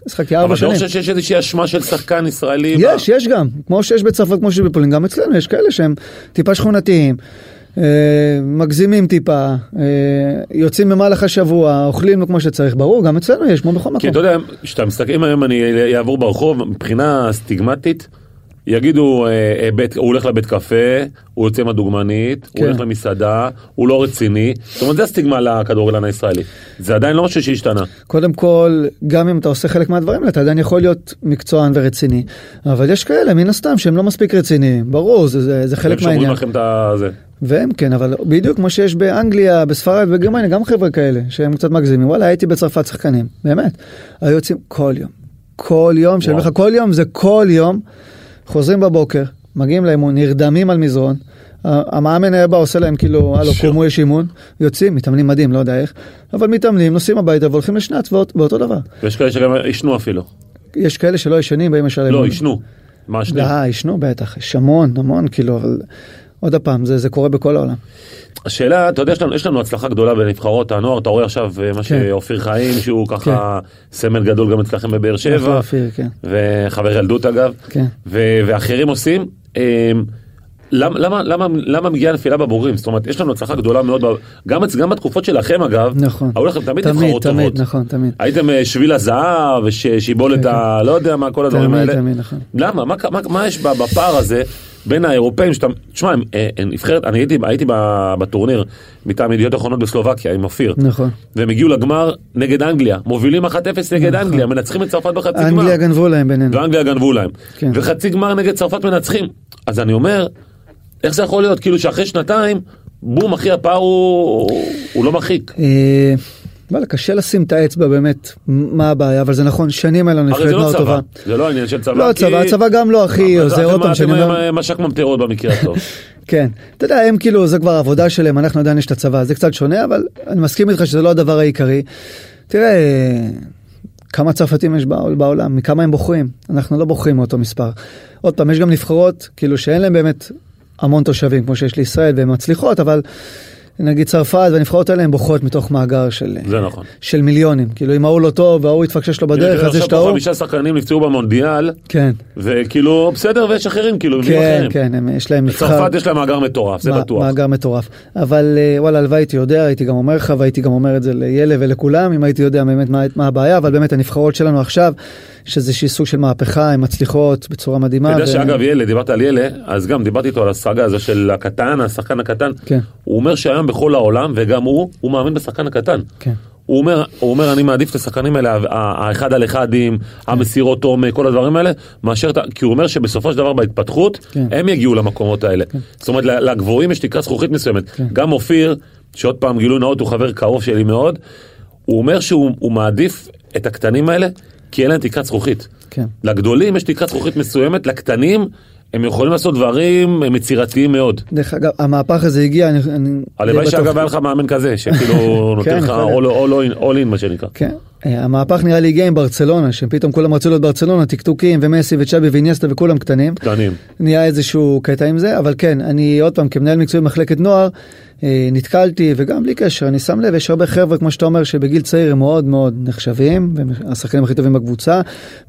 C: שחקתי
B: אבל
C: ארבע
B: אתה לא
C: שנים.
B: חושב שיש איזושהי אשמה של שחקן ישראלי?
C: יש, יש גם, כמו שיש בצרפת, כמו שיש בפולין, גם אצלנו יש כאלה שהם טיפה שכונתיים, מגזימים טיפה, אה, יוצאים במהלך השבוע, אוכלים כמו שצריך, ברור, גם אצלנו יש, כמו בכל
B: כי
C: מקום.
B: אתה יודע, כשאתה מסתכל, אם היום אני אעבור ברחוב, מבחינה סטיגמטית, יגידו, אה, אה, בית, הוא הולך לבית קפה, הוא יוצא עם הדוגמנית, הוא
C: כן.
B: הולך למסעדה, הוא לא רציני. זאת אומרת, זה הסטיגמה לכדורגלן הישראלי. זה עדיין לא משהו שהשתנה.
C: קודם כל, גם אם אתה עושה חלק מהדברים האלה, אתה עדיין יכול להיות מקצוען ורציני, אבל יש כאלה, מן הסתם, שהם לא מספיק רציניים, ברור, זה, זה, זה חלק
B: הם שומרים
C: מהעניין.
B: לכם את. זה.
C: והם כן, אבל בדיוק כמו שיש באנגליה, בספרד וגרמניה, גם חבר'ה כאלה שהם קצת מגזימים. וואלה, הייתי בצרפת שחקנים, באמת. היו יוצאים כל יום. כל יום, שאני אומר לך כל יום, זה כל יום. חוזרים בבוקר, מגיעים לאימון, נרדמים על מזרון. המאמן היה בא, עושה להם כאילו, הלו. קומו יש אימון, יוצאים, מתאמנים מדהים, לא יודע איך, אבל מתאמנים, נוסעים הביתה והולכים לשנץ ואות- באותו דבר.
B: ויש כאלה שגם עישנו אפילו.
C: יש כאלה שלא ישנים, באים ישר
B: לא,
C: לאימון.
B: עישנו. מה השני?
C: לא, ישנו בטח, יש המון, המון, כאילו, אבל עוד פעם, זה, זה קורה בכל העולם.
B: השאלה, אתה יודע, יש לנו, יש לנו הצלחה גדולה בנבחרות הנוער, אתה רואה עכשיו אה, מה
C: כן.
B: שאופיר חיים, שהוא ככה סמל גדול גם אצלכם בבאר שבע,
C: אופיר, כן.
B: וחבר ילדות אגב,
C: כן.
B: ו- ואחרים עושים. אה, למה, למה, למה, למה מגיעה נפילה בבוגרים? זאת אומרת, יש לנו הצלחה גדולה מאוד, גם, גם בתקופות שלכם אגב,
C: נכון.
B: היו לכם תמיד
C: תמיד,
B: נבחרות
C: תמיד,
B: טובות.
C: נכון, תמיד.
B: הייתם אה, שביל הזהב, ושיבולת
C: כן,
B: ה... לא יודע מה, כל הדברים
C: תמיד,
B: האלה.
C: תמיד, נכון.
B: למה? מה, מה, מה יש בפער הזה בין האירופאים שאתה... תשמע, אה, נבחרת, אני הייתי, הייתי בטורניר מטעם ידיעות אחרונות בסלובקיה עם אופיר.
C: נכון.
B: והם הגיעו לגמר נגד אנגליה, מובילים 1-0 נגד
C: נכון.
B: אנגליה, מנצחים את צרפת בחצי גמר.
C: אנגליה גנבו להם בינינו.
B: ואנגליה גנבו להם.
C: כן.
B: וחצי גמר נגד צרפת מנצחים. אז אני אומר, איך זה יכול להיות? כאילו שאחרי שנתיים, בום, אחי, הפער הוא, הוא לא מרחיק.
C: וואלה, קשה לשים את האצבע באמת, מה הבעיה, אבל זה נכון, שנים היה לנו
B: הרי
C: נבחרת
B: לא צבא,
C: טובה.
B: זה לא עניין של צבא.
C: לא, צבא, הצבא גם לא הכי עוזר, פעם,
B: אתם מש"ק ממטרות במקרה הטוב.
C: כן, אתה יודע, הם כאילו, זה כבר עבודה שלהם, אנחנו עדיין יש את הצבא, זה קצת שונה, אבל אני מסכים איתך שזה לא הדבר העיקרי. תראה, כמה צרפתים יש בעולם, מכמה הם בוחרים, אנחנו לא בוחרים מאותו מספר. עוד פעם, יש גם נבחרות, כאילו שאין להם באמת המון תושבים, כמו שיש לישראל, והן מצליחות, אבל נגיד צרפת והנבחרות האלה הן בוחרות מתוך מאגר של,
B: זה נכון.
C: של מיליונים. כאילו אם ההוא לא טוב וההוא יתפקשש לו בדרך, אז יש את
B: ההוא. חמישה שחקנים נפצעו במונדיאל,
C: כן,
B: וכאילו בסדר ויש אחרים כאילו,
C: כן. כן, הם, יש להם מבחר.
B: צרפת יש לה מאגר מטורף, זה
C: מה-
B: בטוח.
C: מאגר מטורף. אבל אה, וואלה, הלוואי הייתי יודע, הייתי גם אומר לך, והייתי גם אומר את זה לילה ולכולם, אם הייתי יודע באמת מה, מה הבעיה, אבל באמת הנבחרות שלנו עכשיו, שזה איזשהו סוג של מהפכה, הן מצליחות בצורה מדהימה.
B: אתה יודע
C: ו-
B: שאגב ילד, דיברת על ילד, אז גם דיברתי איתו על הסאגה הזו של הקטן, השחקן הקטן.
C: כן.
B: הוא אומר שהיום בכל העולם, וגם הוא, הוא מאמין בשחקן הקטן.
C: כן.
B: הוא אומר, הוא אומר, אני מעדיף את השחקנים האלה, האחד על אחדים, המסירות עומק, כל הדברים האלה, מאשר, כי הוא אומר שבסופו של דבר בהתפתחות,
C: כן.
B: הם יגיעו למקומות האלה. זאת אומרת, לגבוהים יש תקרת זכוכית מסוימת.
C: כן.
B: גם אופיר, שעוד פעם גילוי נאות, הוא חבר קרוב שלי מאוד, הוא אומר שהוא הוא מעדיף את הקטנים האלה, כי אין להם תקרת זכוכית.
C: כן.
B: לגדולים יש תקרת זכוכית מסוימת, לקטנים הם יכולים לעשות דברים הם יצירתיים מאוד.
C: דרך אגב, המהפך הזה הגיע, אני...
B: הלוואי שאגב היה לך מאמן כזה, שכאילו נותן לך all in מה שנקרא.
C: כן. אה, המהפך נראה לי הגיע עם ברצלונה, שפתאום כולם רצו להיות ברצלונה, טקטוקים ומסי וצ'אבי ואיניאסטה וכולם קטנים.
B: קטנים.
C: נהיה איזשהו קטע עם זה, אבל כן, אני עוד פעם, כמנהל מקצועי במחלקת נוער, אה, נתקלתי, וגם בלי קשר, אני שם לב, יש הרבה חבר'ה, כמו שאתה אומר, שבגיל צעיר הם מאוד מאוד נחשבים, והם השחקנים הכי טובים בקבוצה,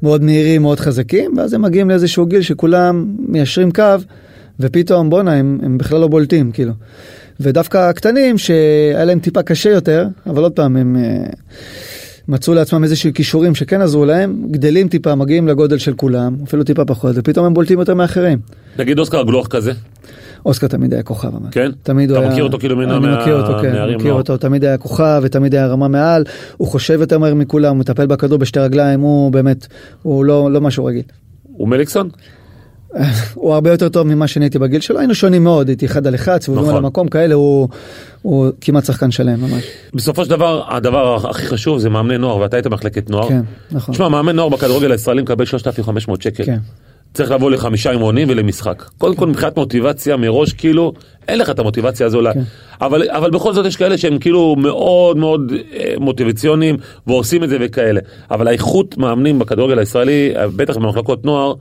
C: מאוד מהירים, מאוד חזקים, ואז הם מגיעים לאיזשהו גיל שכולם מיישרים קו, ופתאום, בואנה, הם, הם בכלל לא בולטים, כאילו. ודווקא הקטנים, שהיה להם טיפה קשה יותר, אבל עוד פעם, הם... אה, מצאו לעצמם איזשהו כישורים שכן עזרו להם, גדלים טיפה, מגיעים לגודל של כולם, אפילו טיפה פחות, ופתאום הם בולטים יותר מאחרים.
B: נגיד אוסקר גלוך כזה,
C: אוסקר תמיד היה כוכב. אבל.
B: כן?
C: תמיד הוא
B: אתה
C: היה...
B: מכיר אותו כאילו מן
C: אני מכיר אותו, כן,
B: מהנערים
C: מכיר
B: נוער.
C: אותו, תמיד היה כוכב ותמיד היה רמה מעל, הוא חושב יותר מהר מכולם, הוא מטפל בכדור בשתי רגליים, הוא באמת, הוא לא, לא משהו רגיל.
B: הוא מליקסון?
C: הוא הרבה יותר טוב ממה שאני הייתי בגיל שלו, היינו שונים מאוד, הייתי אחד על אחד, סיבובים
B: נכון.
C: על המקום כאלה, הוא, הוא כמעט שחקן שלם ממש.
B: בסופו של דבר, הדבר הכי חשוב זה מאמני נוער, ואתה היית במחלקת נוער.
C: כן, נכון.
B: תשמע, מאמן נוער בכדורגל הישראלי מקבל 3,500 שקל.
C: כן.
B: צריך לבוא לחמישה אימונים ולמשחק. קודם כל מבחינת מוטיבציה מראש כאילו אין לך את המוטיבציה הזו,
C: כן.
B: אבל, אבל בכל זאת יש כאלה שהם כאילו מאוד מאוד אה, מוטיבציוניים ועושים את זה וכאלה. אבל האיכות מאמנים בכדורגל הישראלי, אה, בטח במחלקות נוער,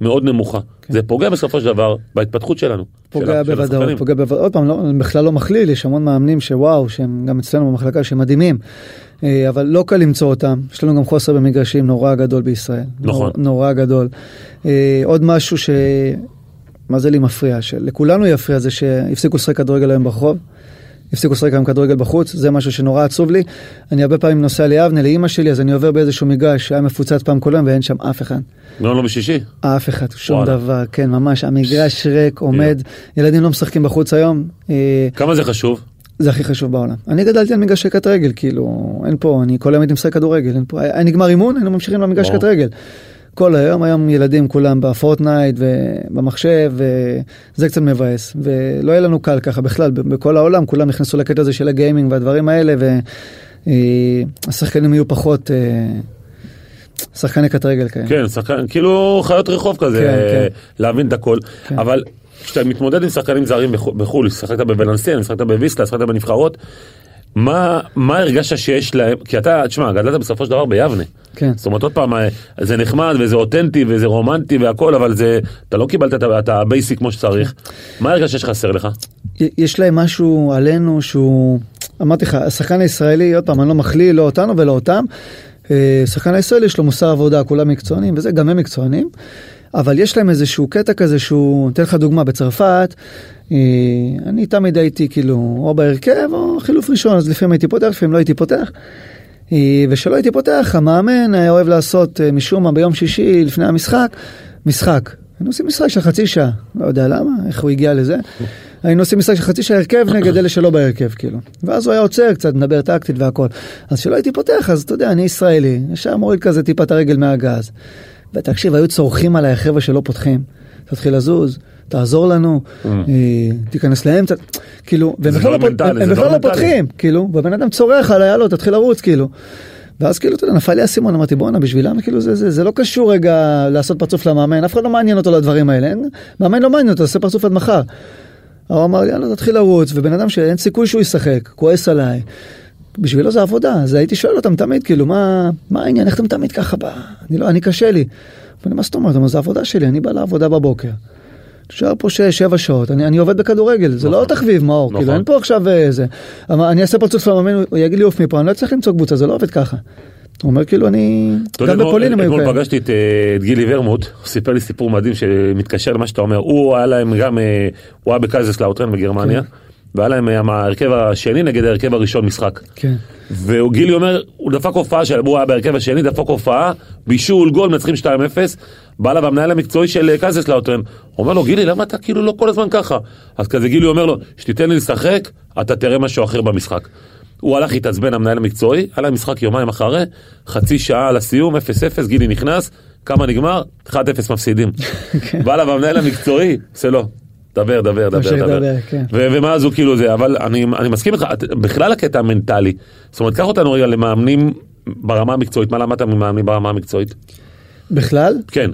B: מאוד נמוכה. זה פוגע בסופו של דבר בהתפתחות שלנו.
C: כן. פוגע בוודאות. פוגע בוודאות, עוד פעם, לא, בכלל לא מכליל, יש המון מאמנים שוואו, שהם גם אצלנו במחלקה, שהם מדהימים, אה, אבל לא קל למצוא אותם, יש לנו גם חוסר במגרשים נורא גדול בישראל.
B: נכון.
C: נור, נורא גדול. אה, עוד משהו ש... מה זה לי מפריע? שלכולנו יפריע זה שהפסיקו לשחק כדורגל היום ברחוב. הפסיקו לשחק היום כדורגל בחוץ, זה משהו שנורא עצוב לי. אני הרבה פעמים נוסע ליבנה, לאימא שלי, אז אני עובר באיזשהו מגרש שהיה מפוצץ פעם כל היום ואין שם אף אחד.
B: לא, לא בשישי.
C: אף אחד, שום
B: וואלה.
C: דבר, כן, ממש, המגרש ריק, עומד, ילדים לא משחקים בחוץ היום, אה,
B: כמה זה חשוב?
C: זה הכי חשוב בעולם. אני גדלתי על מגרשי קט רגל, כאילו, אין פה, אני כל היום הייתי משחק כדורגל, אין פה, היה נגמר אימון, היינו ממשיכים למגרש. קט רגל. כל היום, היום ילדים כולם ב Fortnite ובמחשב, וזה קצת מבאס. ולא יהיה לנו קל ככה בכלל, בכל העולם כולם נכנסו לקטע הזה של ה gaming והדברים האלה, והשחקנים יהיו פחות אה, שחקני קט רגל כאלה.
B: כן, שחקן, כאילו חיות רחוב כזה,
C: כן, כן.
B: להבין את הכל.
C: כן.
B: אבל כשאתה מתמודד עם שחקנים זרים בחו- בחו"ל, שחקת בבלנסיה, שחקת בוויסלה, שחקת בנבחרות, מה, מה הרגשת שיש להם, כי אתה, תשמע, גדלת בסופו של דבר ביבנה.
C: כן.
B: זאת אומרת, עוד פעם, אה, זה נחמד וזה אותנטי וזה רומנטי והכל, אבל זה, אתה לא קיבלת את ה basic כמו שצריך. מה הרגשת שיש חסר לך?
C: יש להם משהו עלינו שהוא, אמרתי לך, השחקן הישראלי, עוד פעם, אני לא מכליל, לא אותנו ולא אותם. אה, שחקן הישראלי יש לו מוסר עבודה, כולם מקצוענים וזה, גם הם מקצוענים. אבל יש להם איזשהו קטע כזה שהוא, אתן לך דוגמה, בצרפת, אה, אני תמיד הייתי כאילו, או בהרכב או חילוף ראשון, אז לפעמים הייתי פותח, לפעמים לא הייתי פותח. אה, ושלא הייתי פותח, המאמן היה אוהב לעשות אה, משום מה ביום שישי לפני המשחק, משחק. היינו עושים משחק של חצי שעה, לא יודע למה, איך הוא הגיע לזה. היינו עושים משחק של חצי שעה הרכב נגד אלה שלא בהרכב, כאילו. ואז הוא היה עוצר קצת, מדבר טקטית והכל. אז כשלא הייתי פותח, אז אתה יודע, אני ישראלי, ישר מוריד כזה טיפה את הרגל מהגז. ותקשיב, היו צורכים עליי החבר'ה שלא פותחים. תתחיל לזוז, תעזור לנו, אה, תיכנס לאמצע, כאילו, והם בכלל
B: לא
C: לא פות-
B: מנטלי,
C: הם
B: זה
C: בכלל
B: לא
C: לא
B: מנטלי.
C: פותחים, כאילו, והבן אדם צורח עליי, יאללה, תתחיל לרוץ, כאילו. ואז כאילו, אתה יודע, נפל לי האסימון, אמרתי, בואנה, בשבילם, כאילו, זה, זה, זה לא קשור רגע לעשות פרצוף למאמן, אף אחד לא מעניין אותו לדברים האלה, אין, מאמן לא מעניין אותו, תעשה פרצוף עד מחר. הוא אמר לי, יאללה, תתחיל לרוץ, ובן אדם שאין סיכוי שהוא ישחק, כועס עליי. בשבילו זה עבודה, אז הייתי שואל אותם תמיד, כאילו, מה, מה העניין, איך אתם תמיד ככה בא? אני לא, אני קשה לי. ואני, מה זאת אומרת? אבל זה עבודה שלי, אני בא לעבודה בבוקר. נשאר פה שש, שבע שעות, אני, אני עובד בכדורגל, זה לא
B: נכון.
C: תחביב מאור,
B: נכון.
C: כאילו אין פה עכשיו איזה, אבל אני אעשה פרצוף למאמן, הוא יגיד לי עוף מפה, אני לא צריך למצוא קבוצה, זה לא עובד ככה. הוא אומר כאילו אני, גם
B: אתמול-
C: בפולין הם היו
B: אתמול
C: כאלה.
B: פגשתי את, אה, את גילי ורמוט, הוא סיפר לי סיפור מדהים שמתקשר למה שאתה אומר. הוא היה להם גם, אה, הוא היה בקייזרסלאוטרן בגרמניה,
C: כן.
B: והיה להם אה, ההרכב השני נגד ההרכב הראשון משחק.
C: כן,
B: וגילי אומר, הוא דפק הופעה של, הוא היה בהרכב השני, דפק הופעה, בישול, גול, מנצחים 2-0, בא אליו המנהל המקצועי של אה, קייזרסלאוטרן, אומר לו, גילי, למה אתה כאילו לא כל הזמן ככה? אז כזה גילי אומר לו, שתיתן לי לשחק, אתה תראה משהו אחר במשחק. הוא הלך להתעצבן, המנהל המקצועי, היה להם משחק יומיים אחרי, חצי שעה לסיום, 0-0, גילי נכנס, כמה נגמר? 1-0 מפסידים. בא אליו המנהל המקצועי, עושה לו, דבר, דבר, דבר, דבר.
C: לדבר, כן.
B: ו- ומה הוא כאילו זה, אבל אני, אני מסכים איתך, בכלל הקטע המנטלי, זאת אומרת, קח אותנו רגע למאמנים ברמה המקצועית, מה למדת ממאמנים ברמה המקצועית?
C: בכלל?
B: כן.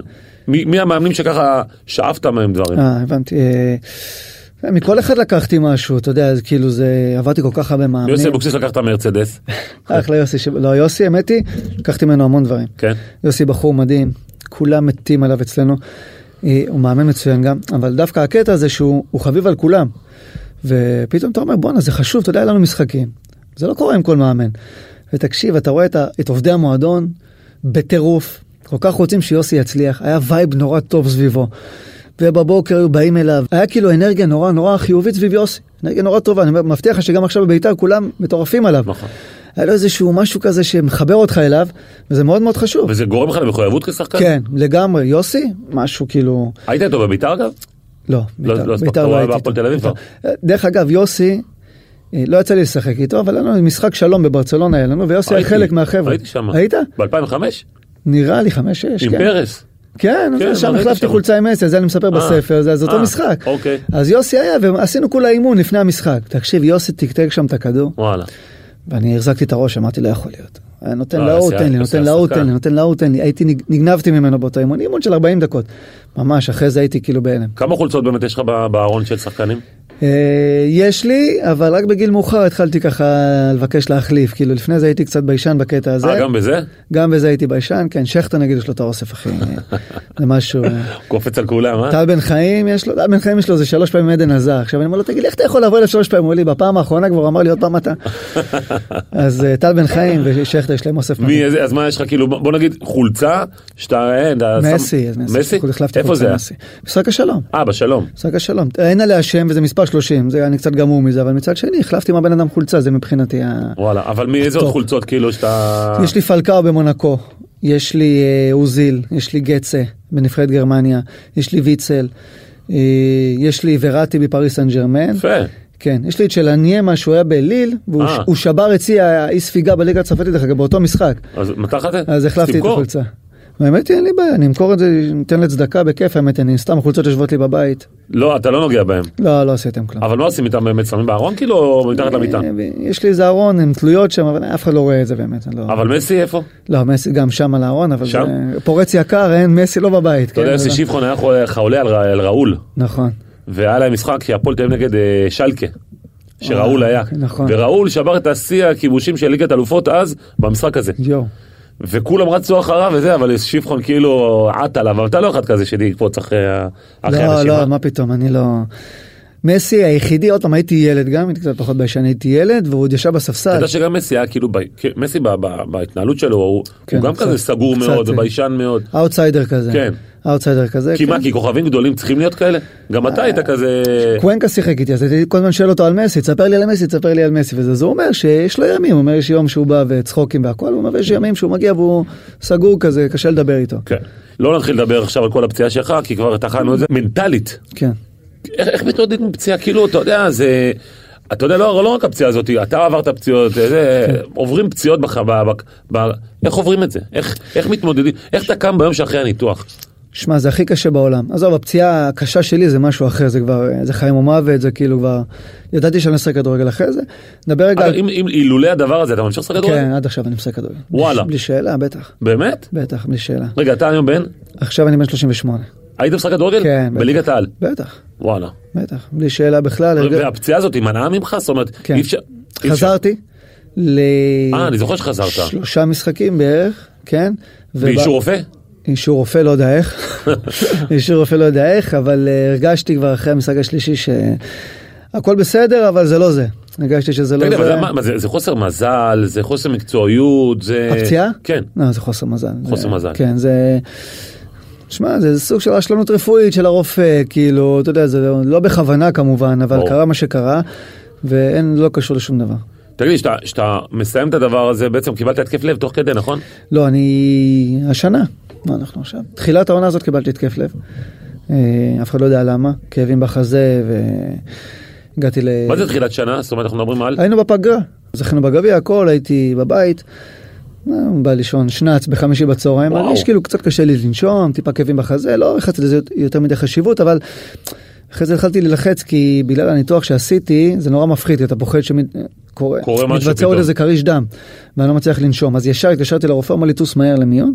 B: מי, מי המאמנים שככה שאפת מהם דברים?
C: אה, הבנתי. אה, מכל אחד לקחתי משהו, אתה יודע, כאילו זה, עברתי כל כך הרבה מאמנים.
B: יוסי אבוקסיס לקח את המרצדס,
C: אחלה יוסי, ש- לא יוסי, האמת היא, לקחתי ממנו המון דברים.
B: כן?
C: יוסי בחור מדהים, כולם מתים עליו אצלנו. אה, הוא מאמן מצוין גם, אבל דווקא הקטע הזה שהוא הוא חביב על כולם. ופתאום אתה אומר, בואנה, זה חשוב, אתה יודע, היה לנו משחקים. זה לא קורה עם כל מאמן. ותקשיב, אתה רואה את, את עובדי המועדון בטירוף, כל כך רוצים שיוסי יצליח, היה vibe נורא טוב סביבו. ובבוקר היו באים אליו, היה כאילו אנרגיה נורא נורא חיובית סביב יוסי, אנרגיה נורא טובה, אני מבטיח לך שגם עכשיו בביתר כולם מטורפים עליו.
B: נכון.
C: היה לו איזשהו משהו כזה שמחבר אותך אליו, וזה מאוד מאוד חשוב.
B: וזה גורם לך למחויבות כשחקן?
C: כן, לגמרי. יוסי, משהו כאילו...
B: היית איתו בביתר אגב?
C: לא,
B: לא-
C: בית"ר-
B: לא הספקת,
C: בית"ר
B: הוא היה
C: הייתי איתו.
B: תל אביב כבר.
C: בית"ר. דרך אגב, יוסי, אה, לא יצא לי לשחק איתו, אבל היה לנו משחק שלום בברצלונה היה לנו, ויוסי היה חלק מהחבר'ה.
B: הייתי שם.
C: היית?
B: ב-2005?
C: נראה לי חמש, שש,
B: עם
C: כן.
B: פרס.
C: כן,
B: כן,
C: שם החלפתי. חולצה עם מסי, זה אני מספר
B: אה,
C: בספר, זה אז אותו
B: אה,
C: משחק.
B: אוקיי.
C: אז יוסי היה, ועשינו כולה אימון לפני המשחק. תקשיב, יוסי טקטק שם את הכדור,
B: וואלה.
C: ואני החזקתי את הראש, אמרתי, לא יכול להיות. נותן
B: לא,
C: להוא,
B: יוסי
C: תן לי, נותן להוא,
B: היה
C: תן לי. נותן להוא, תן לי. הייתי, נג- נגנבתי ממנו באותו אימון, אימון של 40 דקות. ממש, אחרי זה הייתי כאילו בהלם.
B: כמה חולצות באמת יש לך בארון של שחקנים?
C: אה, יש לי, אבל רק בגיל מאוחר התחלתי ככה לבקש להחליף. כאילו, לפני זה הייתי קצת ביישן בקטע הזה.
B: אה, גם בזה?
C: גם בזה הייתי ביישן, כן, שכטר נגיד יש לו את האוסף אחי, זה משהו.
B: קופץ על כולם, אה?
C: טל בן חיים יש לו, טל בן חיים יש לו איזה שלוש פעמים אדן הזארד. עכשיו אני אומר לו, תגיד לי איך אתה יכול לבוא אליו שלוש פעמים? הוא אומר לי, בפעם האחרונה כבר אמר לי עוד פעם אתה. אז אה, טל בן חיים ושכטר יש להם אוסף
B: מאז מה יש לך כאילו, בוא נגיד חולצה, שאתה,
C: מסי, מסי,
B: איפה זה היה?
C: מסי. משחק השלום.
B: אה, בשלום.
C: משחק השלום. אין עליה שם וזה מספר 30, זה אני קצת גמור מזה, אבל מצד שני החלפתי מהבן אדם חולצה, זה מבחינתי ה...
B: וואלה, אבל מאיזה עוד. חולצות כאילו שאתה...
C: יש לי פלקאו במונקו, יש לי אה, אוזיל, יש לי גצה בנבחרת גרמניה, יש לי ויצל, אה, יש לי וראטי בפריס סן ג'רמן. כן, יש לי את שלניימה שהוא היה בליל, והוא
B: אה.
C: שבר אצלי האי ספיגה בליגה הצרפתית דרך אגב באותו משחק,
B: אז מתי זה?
C: אז החלפתי את. החולצה. האמת היא אין לי בעיה, אני אמכור את זה, ניתן לצדקה בכיף, האמת אני סתם החולצות יושבות לי בבית.
B: לא, אתה לא נוגע בהם.
C: לא, לא עשיתם כלום.
B: אבל מה עושים איתם באמת? שמים בארון כאילו או מתחת למיטה?
C: אה, יש לי איזה ארון, הן תלויות שם, אבל אף אחד לא רואה את זה באמת. לא...
B: אבל מסי איפה?
C: לא, מסי גם שם על הארון, אבל? זה פורץ יקר, אין מסי לא בבית.
B: אתה יודע,
C: כן,
B: יוסי שיפחון היה חולה- על ראול,
C: נכון.
B: והיה להם משחק שהפועל תל נגד אה, שלקה. שראול
C: אה,
B: היה,
C: נכון.
B: וראול שבר את השיא הכיבושים של ליגת אלופות אז במשחק הזה,
C: יואו.
B: וכולם רצו אחריו וזה, אבל שיפחון כאילו עט עליו, אבל אתה לא אחד כזה שיקפוץ אחרי ה- אחרי
C: לא,
B: אנשים.
C: לא,
B: אה?
C: מה פתאום, אני לא... מסי היחידי, עוד פעם הייתי ילד גם, הייתי קצת פחות ביישן, הייתי ילד, והוא עוד ישב
B: אתה
C: בספסל.
B: יודע שגם מסי היה כאילו, ב- מסי בהתנהלות שלו, הוא
C: כן,
B: גם כזה סגור מאוד
C: אה,
B: וביישן מאוד.
C: אאוטסיידר כזה.
B: כן.
C: אאוטסיידר כזה.
B: כי
C: כן.
B: מה, כי כוכבים גדולים צריכים להיות כאלה? גם אתה היית כזה...
C: קואנקה שיחק איתי, אז הייתי כל הזמן שואל אותו על מסי, תספר לי על מסי, תספר לי על מסי וזה, אז הוא אומר שיש לו ימים, הוא אומר יש יום שהוא בא וצחוקים והכל, הוא אומר ויש ימים שהוא מגיע והוא סגור כזה, קשה לדבר איתו.
B: כן. לא נתחיל לדבר עכשיו על כל הפציעה שלך, כי כבר טחנו את זה. מנטלית,
C: כן.
B: איך, איך מתמודדים עם פציעה? כאילו, אתה יודע, זה... אתה יודע, לא, לא רק הפציעה הזאת, אתה עברת פציעות, זה,
C: כן.
B: עוברים פציעות בח... ב, ב, ב, איך עוברים את זה? איך, איך מתמודדים? איך אתה קם ביום שאחרי הניתוח?
C: שמע, זה הכי קשה בעולם. עזוב, הפציעה הקשה שלי זה משהו אחר, זה כבר, זה חיים או מוות, זה כאילו כבר... ידעתי שאני אשחק כדורגל אחרי זה. נדבר רגע...
B: אגב,
C: על-
B: אם, אם אילולא הדבר הזה, אתה ממשיך לשחק כדורגל?
C: כן, עד עכשיו אני משחק כדורגל.
B: וואלה.
C: בלי שאלה, בטח.
B: באמת?
C: בטח, בלי שאלה.
B: רגע, אתה היום בן?
C: עכשיו אני בן 38.
B: היית משחק כדורגל?
C: כן.
B: בליגת העל?
C: בטח,
B: וואלה.
C: בטח, בלי שאלה בכלל.
B: והפציעה הזאת היא מנעה ממך? זאת אומרת,
C: כן.
B: אי אפשר...
C: חזרתי,
B: אה, אני זוכר שחזרת.
C: לשלושה משחקים בערך, כן.
B: באישור רופא?
C: אישור רופא לא יודע איך, אישור רופא לא יודע איך, אבל uh, הרגשתי כבר אחרי המשחק השלישי שהכל בסדר, אבל זה לא זה. הרגשתי שזה לא
B: תגיד,
C: זה.
B: מה, זה, זה חוסר מזל, זה חוסר מקצועיות, זה...
C: הפציעה?
B: כן.
C: לא, זה חוסר מזל.
B: חוסר
C: זה,
B: מזל.
C: כן, זה... שמע, זה סוג של רשלנות רפואית של הרופא, כאילו, אתה יודע, זה לא, בכוונה כמובן, אבל. קרה מה שקרה, ואין, לא קשור לשום דבר.
B: תגיד, כשאתה- כשאתה מסיים את הדבר הזה, בעצם קיבלת התקף לב תוך כדי, נכון?
C: לא, אני... השנה, מה אנחנו עכשיו? תחילת העונה הזאת קיבלתי התקף לב. אה, אף אחד לא יודע למה, כאבים בחזה, והגעתי ל...
B: מה זה תחילת שנה? זאת אומרת, אנחנו מדברים על...
C: היינו בפגרה, זכינו בגביע, הכל, הייתי בבית. אה, בא לישון שנץ בחמישי בצהריים. מרגיש כאילו קצת קשה לי לנשום, טיפה כאבים בחזה, לא ייחסתי לזה יותר מדי חשיבות, אבל אחרי זה התחלתי להילחץ כי בגלל הניתוח שעשיתי, זה נורא מפחיד, אתה פוחד שקורה,
B: קורה משהו
C: מתבצע
B: פתאום.
C: עוד איזה כריש דם, ואני לא מצליח לנשום, אז ישר התקשרתי לרופא, אמר לי טוס מהר למיון.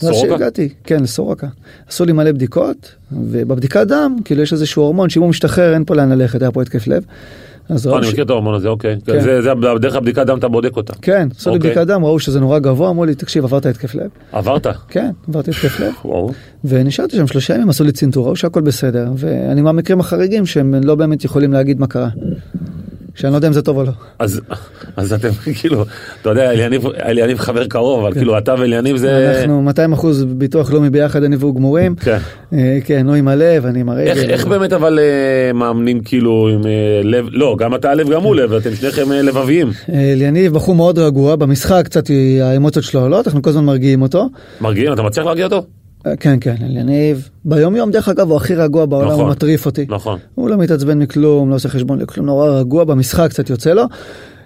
B: סורוקה?
C: שהגעתי, כן, לסורוקה. עשו לי מלא בדיקות, ובבדיקת דם, כאילו יש איזשהו הורמון שאם הוא משתחרר אין פה לאן ללכת, היה פה התקף לב. אז
B: אה,
C: ראו
B: אני מכיר את ההורמון הזה, אוקיי.
C: כן.
B: זה, זה בדרך הבדיקת דם אתה בודק אותה.
C: כן, עשו לי
B: אוקיי.
C: בדיקת דם, ראו שזה נורא גבוה, אמרו לי, תקשיב, עברת התקף לב.
B: עברת?
C: כן, עברתי התקף לב. ונשארתי שם שלושה ימים, עשו לי צנתור, ראו שהכל בסדר. ואני מהמקרים החריגים שהם לא באמת יכולים להגיד מה קרה. שאני לא יודע אם זה טוב או לא.
B: אז, אז אתם כאילו, אתה יודע, אליניב, חבר קרוב, אבל כאילו אתה ואליניב זה...
C: אנחנו 200 אחוז ביטוח לאומי ביחד, אני והוא גמורים.
B: כן.
C: אה, כן, הוא עם הלב, אני עם הרגל.
B: איך, איך באמת אבל אה, מאמנים כאילו עם אה, לב, לא, גם אתה לב גם הוא לב, אתם שניכם אה, לבביים.
C: אה, אליניב בחור מאוד רגוע, במשחק קצת האמוציות שלו עולות, אנחנו כל הזמן מרגיעים אותו.
B: מרגיעים, אתה מצליח להרגיע אותו?
C: אה, כן, כן, אליניב. ביום יום, דרך אגב, הוא הכי רגוע בעולם,
B: נכון.
C: הוא מטריף אותי.
B: נכון.
C: הוא לא מתעצבן מכלום, לא עושה חשבון לכלום, נורא רגוע, במשחק קצת יוצא לו.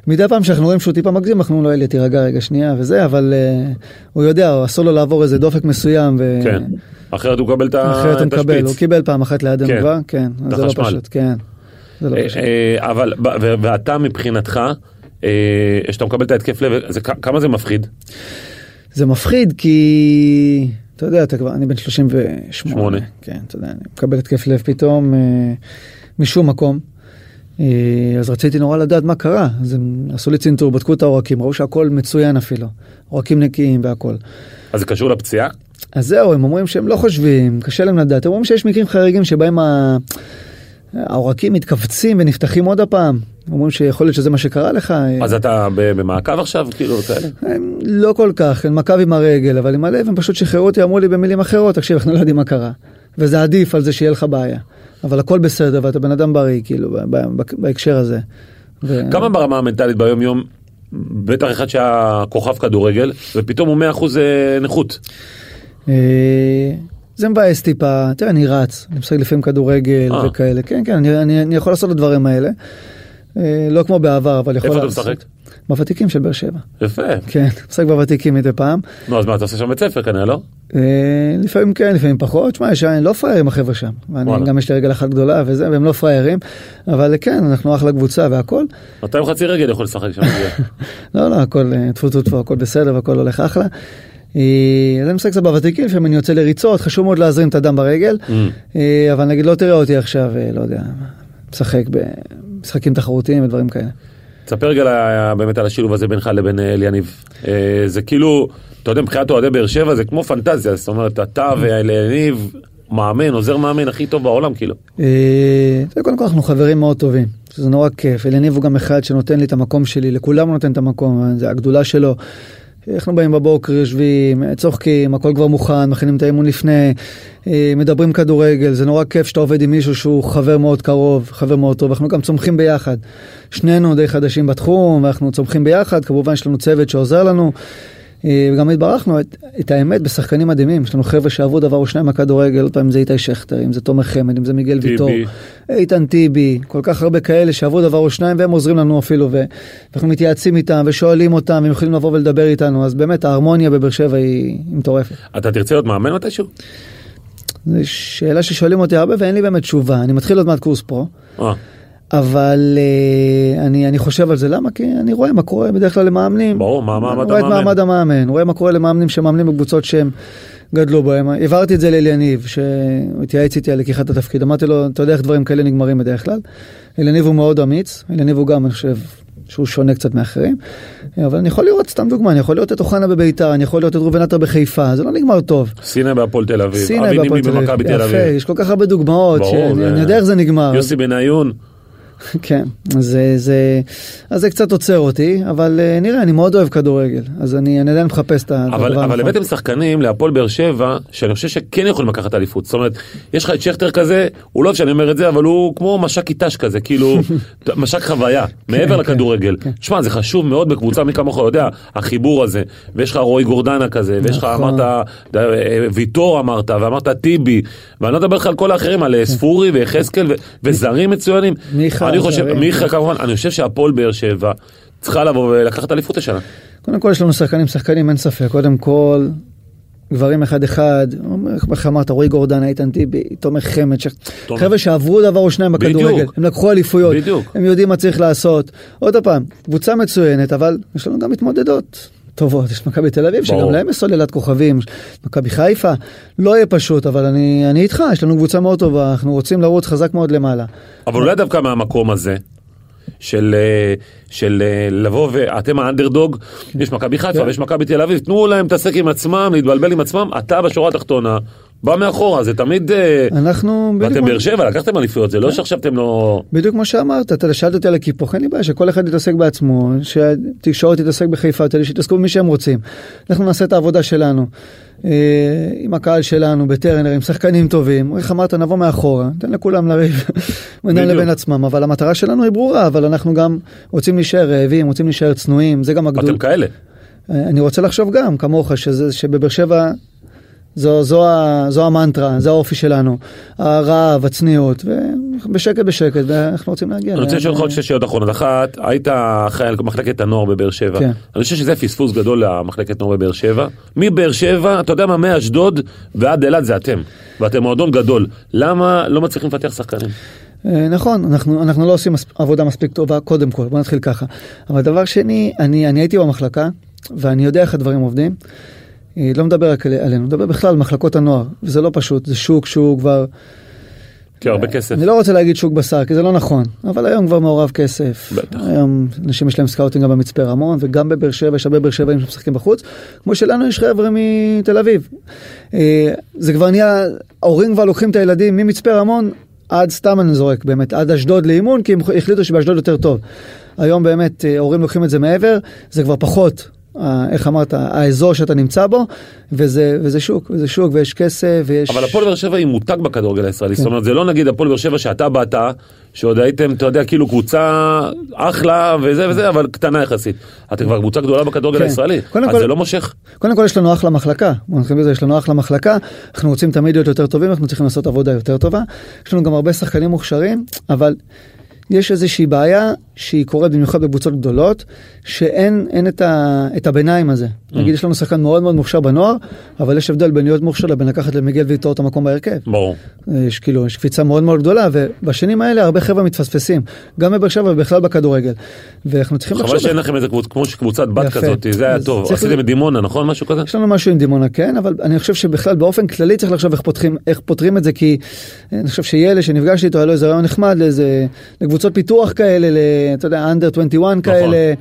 C: מדי פעם שאנחנו רואים שהוא טיפה מגזים, אנחנו אומרים לו, אלי, תירגע רגע שנייה וזה, אבל uh, הוא יודע, אסור לו לעבור איזה דופק מסוים, ו...
B: כן. אחרת הוא מקבל את ה-
C: אחרת הוא מקבל, הוא
B: השפיץ.
C: קיבל פעם אחת לידינו
B: כן.
C: כבר, כן, זה לא. פשוט, כן. זה לא
B: אה,
C: פשוט.
B: אה, אבל, ואתה מבחינתך, אה, כשאתה מקבל את ההתקף לב, זה כמה זה מפחיד?
C: זה מפחיד כי, אתה יודע, אתה כבר, אני בן 38,
B: שמונה.
C: כן, אתה יודע, אני מקבל התקף לב פתאום אה, משום מקום. אה, אז רציתי נורא לדעת מה קרה, אז הם עשו לי צנתור, בדקו את העורקים, ראו שהכל מצוין אפילו, עורקים נקיים והכל.
B: אז זה קשור לפציעה?
C: אז זהו, הם אומרים שהם לא חושבים, קשה להם לדעת, הם אומרים שיש מקרים חריגים שבהם ה... העורקים מתכווצים ונפתחים עוד הפעם, אומרים שיכול להיות שזה מה שקרה לך.
B: אז אתה במעקב עכשיו, כאילו, כאלה?
C: הם לא כל כך, הם מכבי עם הרגל, אבל עם הלב הם פשוט שחררו אותי, אמרו לי במילים אחרות, תקשיב, אנחנו לא יודעים מה קרה. וזה עדיף על זה שיהיה לך בעיה. אבל הכל בסדר, ואתה בן אדם בריא, כאילו, בהקשר הזה. ו...
B: כמה ברמה המנטלית ביום יום, בטח אחד שהיה כוכב כדורגל, ופתאום הוא 100% אה, נכות.
C: אה, זה מבאס טיפה, תראה, אני רץ, אני משחק לפעמים כדורגל
B: אה.
C: וכאלה, כן, כן, אני, אני, אני יכול לעשות את הדברים האלה. אה, לא כמו בעבר, אבל יכול
B: איפה אתה. משחק?
C: בוותיקים של באר שבע.
B: יפה.
C: כן, משחק בוותיקים מדי פעם.
B: נו, אז מה, אתה עושה שם בית ספר כנראה, לא?
C: אה, לפעמים כן, לפעמים פחות. שמע, יש לא פראיירים החבר'ה שם. ואני. גם יש לי רגל אחת גדולה וזה, והם לא פראיירים. אבל כן, אנחנו אחלה קבוצה והכל.
B: אתה עם חצי רגל יכול לשחק שם.
C: לא, לא, הכל אה, טפו טפו טפו, הכל בסדר והכל הולך אחלה. אז אני משחק קצת בוותיקים, לפעמים אני יוצא לריצות, חשוב מאוד להזרים את הדם ברגל.
B: Mm.
C: אבל נגיד לא תראה אותי עכשיו, לא יודע, משחק במשחקים תחרותיים ודברים כאלה.
B: תספר רגע באמת על השילוב הזה בינך לבין אה, אליניב. אה, זה כאילו, אתה יודע, מבחינת אוהדי באר שבע זה כמו פנטזיה, זאת אומרת, אתה ואליניב, מאמן, עוזר מאמן הכי טוב בעולם, כאילו.
C: אה, קודם כל אנחנו חברים מאוד טובים, שזה נורא כיף. אליניב הוא גם אחד שנותן לי את המקום שלי, לכולם הוא נותן את המקום, זה הגדולה שלו. אנחנו באים בבוקר, יושבים, צוחקים, הכל כבר מוכן, מכינים את האימון לפני, אה, מדברים כדורגל, זה נורא כיף שאתה עובד עם מישהו שהוא חבר מאוד קרוב, חבר מאוד טוב, אנחנו גם צומחים ביחד. שנינו די חדשים בתחום, ואנחנו צומחים ביחד, כמובן יש לנו צוות שעוזר לנו. אה, וגם התברכנו את, את האמת בשחקנים מדהימים, יש לנו חבר'ה שעברו דבר או שניים מהכדורגל, עוד פעם אם זה איתי שכטר, אם זה תומר חמד, אם זה מיגל. ויטור, איתן טיבי, כל כך הרבה כאלה שעברו דבר או שניים והם עוזרים לנו אפילו, ואנחנו מתייעצים איתם ושואלים אותם, והם יכולים לבוא ולדבר איתנו, אז באמת ההרמוניה בבאר שבע היא, היא מטורפת.
B: אתה תרצה להיות מאמן מתישהו?
C: זו שאלה ששואלים אותי הרבה ואין לי באמת תשובה, אני מתחיל עוד מעט קורס פרו.
B: אה,
C: אבל uh, אני, אני חושב על זה, למה? כי אני רואה מה קורה בדרך כלל למאמנים.
B: ברור, מה מעמד
C: אני רואה את
B: המאמן.
C: מעמד המאמן, רואה מה קורה למאמנים שמאמנים בקבוצות שהם גדלו בהם. העברתי את זה לאליניב, שהוא התייעץ איתי על לקיחת התפקיד. אמרתי לו, אתה יודע איך דברים כאלה נגמרים בדרך כלל. אליניב הוא מאוד אמיץ, אליניב הוא גם, אני חושב, שהוא שונה קצת מאחרים. אבל אני יכול לראות, סתם דוגמה, אני יכול לראות את אוחנה בביתר, אני יכול לראות את ראובן עטר בחיפה, זה לא נגמר טוב.
B: סיני בהפועל תל אביב, אבי
C: בהפועל
B: נימי
C: תל אביב,
B: במכבי
C: יפה. יש כל כך הרבה דוגמאות,
B: ברור,
C: שאני
B: זה-
C: אני יודע איך זה נגמר.
B: יוסי בניון,
C: כן, אז זה, זה, אז זה קצת עוצר אותי, אבל אה, נראה, אני מאוד אוהב כדורגל, אז אני, אני עדיין מחפש את הדבר
B: אבל, אבל. הבאתם שחקנים להפועל באר שבע, שאני חושב שכן יכולים לקחת אליפות. זאת אומרת, יש לך את שכטר כזה, הוא לא אוהב שאני אומר את זה, אבל הוא כמו מש"ק קיטש כזה, כאילו, מש"ק חוויה, מעבר
C: כן,
B: לכדורגל.
C: כן.
B: שמע, זה חשוב מאוד בקבוצה, מי כמוך יודע, החיבור הזה, ויש לך רועי גורדנה כזה, ויש לך,
C: נכון.
B: אמרת, אה, ויטור אמרת, ואמרת טיבי, ואני לא מדבר לך על כל האחרים, על אה, ספורי ויחזקאל וזרים מצוינים.
C: מיכה,
B: אני חושב. מיכה כמובן, אני חושב שהפועל באר שבע צריכה לבוא ולקחת אליפות השנה.
C: קודם כל יש לנו שחקנים, שחקנים אין ספק, קודם כל, גברים אחד אחד, איך אמרת, רועי גורדן, איתן טיבי, תומר חמד, ש... חבר'ה שעברו דבר או שניים. בכדורגל, הם לקחו אליפויות,
B: בדיוק.
C: הם יודעים מה צריך לעשות. עוד פעם, קבוצה מצוינת, אבל יש לנו גם מתמודדות. טובות, יש מכבי תל אביב. שגם להם יש סוללת כוכבים, מכבי חיפה, לא יהיה פשוט, אבל אני, אני איתך, יש לנו קבוצה מאוד טובה, אנחנו רוצים לרוץ חזק מאוד למעלה.
B: אבל אולי דווקא מהמקום הזה, של, אה, של אה, לבוא ואתם האנדרדוג, יש מכבי חיפה
C: כן.
B: ויש מכבי תל אביב, תנו להם להתעסק עם עצמם, להתבלבל עם עצמם, אתה בשורה התחתונה, בא מאחורה, זה תמיד... אה,
C: אנחנו...
B: ואתם
C: כמו-
B: באר שבע, לקחתם אליפויות, זה לא שעכשיו אתם לא...
C: בדיוק כמו שאמרת, אתה שאלת אותי על הקיפוח, אין לי בעיה שכל אחד יתעסק בעצמו, שהתקשורת תתעסק בחיפה, שיתעסקו במי שהם רוצים. אנחנו נעשה את העבודה שלנו, אה, עם הקהל שלנו, בטרנר, עם שחקנים טובים. איך אמרת, נבוא מאחורה, ניתן לכולם לריב בינם. לבין עצמם, אבל המטרה שלנו היא ברורה, אבל אנחנו גם רוצים להישאר רעבים, רוצים להישאר צנועים, זה גם הגדול.
B: אתם כאלה.
C: אה, אני רוצה לחשוב גם, כמוך, שזה, שבבאר שבע זו, זו, זו המנטרה, זה האופי שלנו, הרעב, הצניעות, ובשקט בשקט, ואנחנו רוצים להגיע.
B: אני רוצה לשאול אותך עוד שתי שאלות אחרונות. אחת, היית אחראי על מחלקת הנוער בבאר שבע.
C: כן.
B: אני חושב שזה פספוס גדול למחלקת נוער בבאר שבע. מבאר שבע, אתה יודע מה, מאשדוד ועד אילת זה אתם. ואתם מועדון גדול. למה לא מצליחים לפתח שחקנים?
C: אה, נכון, אנחנו, אנחנו לא עושים עבודה מספיק טובה, קודם כל, בוא נתחיל ככה. אבל דבר שני, אני, אני הייתי במחלקה, ואני יודע איך הדברים עובדים. אה, לא מדבר רק על- עלינו, מדבר בכלל על מחלקות הנוער, וזה לא פשוט, זה שוק שהוא כבר...
B: כי הרבה כסף.
C: אני לא רוצה להגיד שוק בשר, כי זה לא נכון, אבל היום כבר מעורב כסף.
B: בטח.
C: היום אנשים יש להם scouting גם במצפה רמון, וגם בבאר שבע, יש הרבה באר שבעים שמשחקים בחוץ, כמו שלנו יש חבר'ה מתל אביב. אה, זה כבר נהיה, ההורים כבר לוקחים את הילדים ממצפה רמון עד סתם אני זורק באמת, עד אשדוד לאימון, כי הם החליטו שבאשדוד יותר טוב. היום באמת אה, ההורים לוקחים את זה מעבר, זה כבר פחות. איך אמרת, האזור שאתה נמצא בו, וזה, וזה שוק, וזה שוק, ויש כסף, ויש...
B: אבל הפועל באר שבע היא מותג בכדורגל הישראלי,
C: כן.
B: זאת אומרת זה לא נגיד הפועל באר שבע שאתה באת, שעוד הייתם, אתה יודע, כאילו קבוצה אחלה וזה וזה, אבל קטנה יחסית. אתם כבר קבוצה גדולה בכדורגל
C: כן.
B: הישראלי, אז
C: כל-
B: זה לא מושך.
C: קודם כל יש לנו אחלה מחלקה, בזה, יש לנו אחלה מחלקה, אנחנו רוצים תמיד להיות יותר טובים, אנחנו צריכים לעשות עבודה יותר טובה. יש לנו גם הרבה שחקנים מוכשרים, אבל יש איזושהי בעיה שהיא קורית במיוחד בקבוצות גדולות, שאין אין את, ה, את הביניים הזה. נגיד יש לנו שחקן מאוד מאוד מוכשר בנוער, אבל יש הבדל בין להיות מוכשר לבין לקחת למיגל ויטור את המקום בהרכב.
B: ברור.
C: יש כאילו, יש קפיצה מאוד מאוד גדולה, ובשנים האלה הרבה חבר'ה מתפספסים, גם בבאר שבע ובכלל בכדורגל. ואנחנו צריכים
B: חבל שאין לכם איזה קבוצה, כמו קבוצת בת
C: יפה.
B: כזאת, זה היה טוב.
C: צריך
B: עשיתם
C: ל-
B: את דימונה, נכון? משהו כזה?
C: יש לנו משהו עם דימונה כן, אבל אני חושב שבכלל באופן כללי צריך לחשוב איך פותחים, איך פותרים את זה, כי אני חושב שילד שנפגשתי איתו היה לו איזה רעיון נחמד לאיזה, לקבוצות פיתוח כאלה, ל- אתה יודע, אנדר 21 כאלה.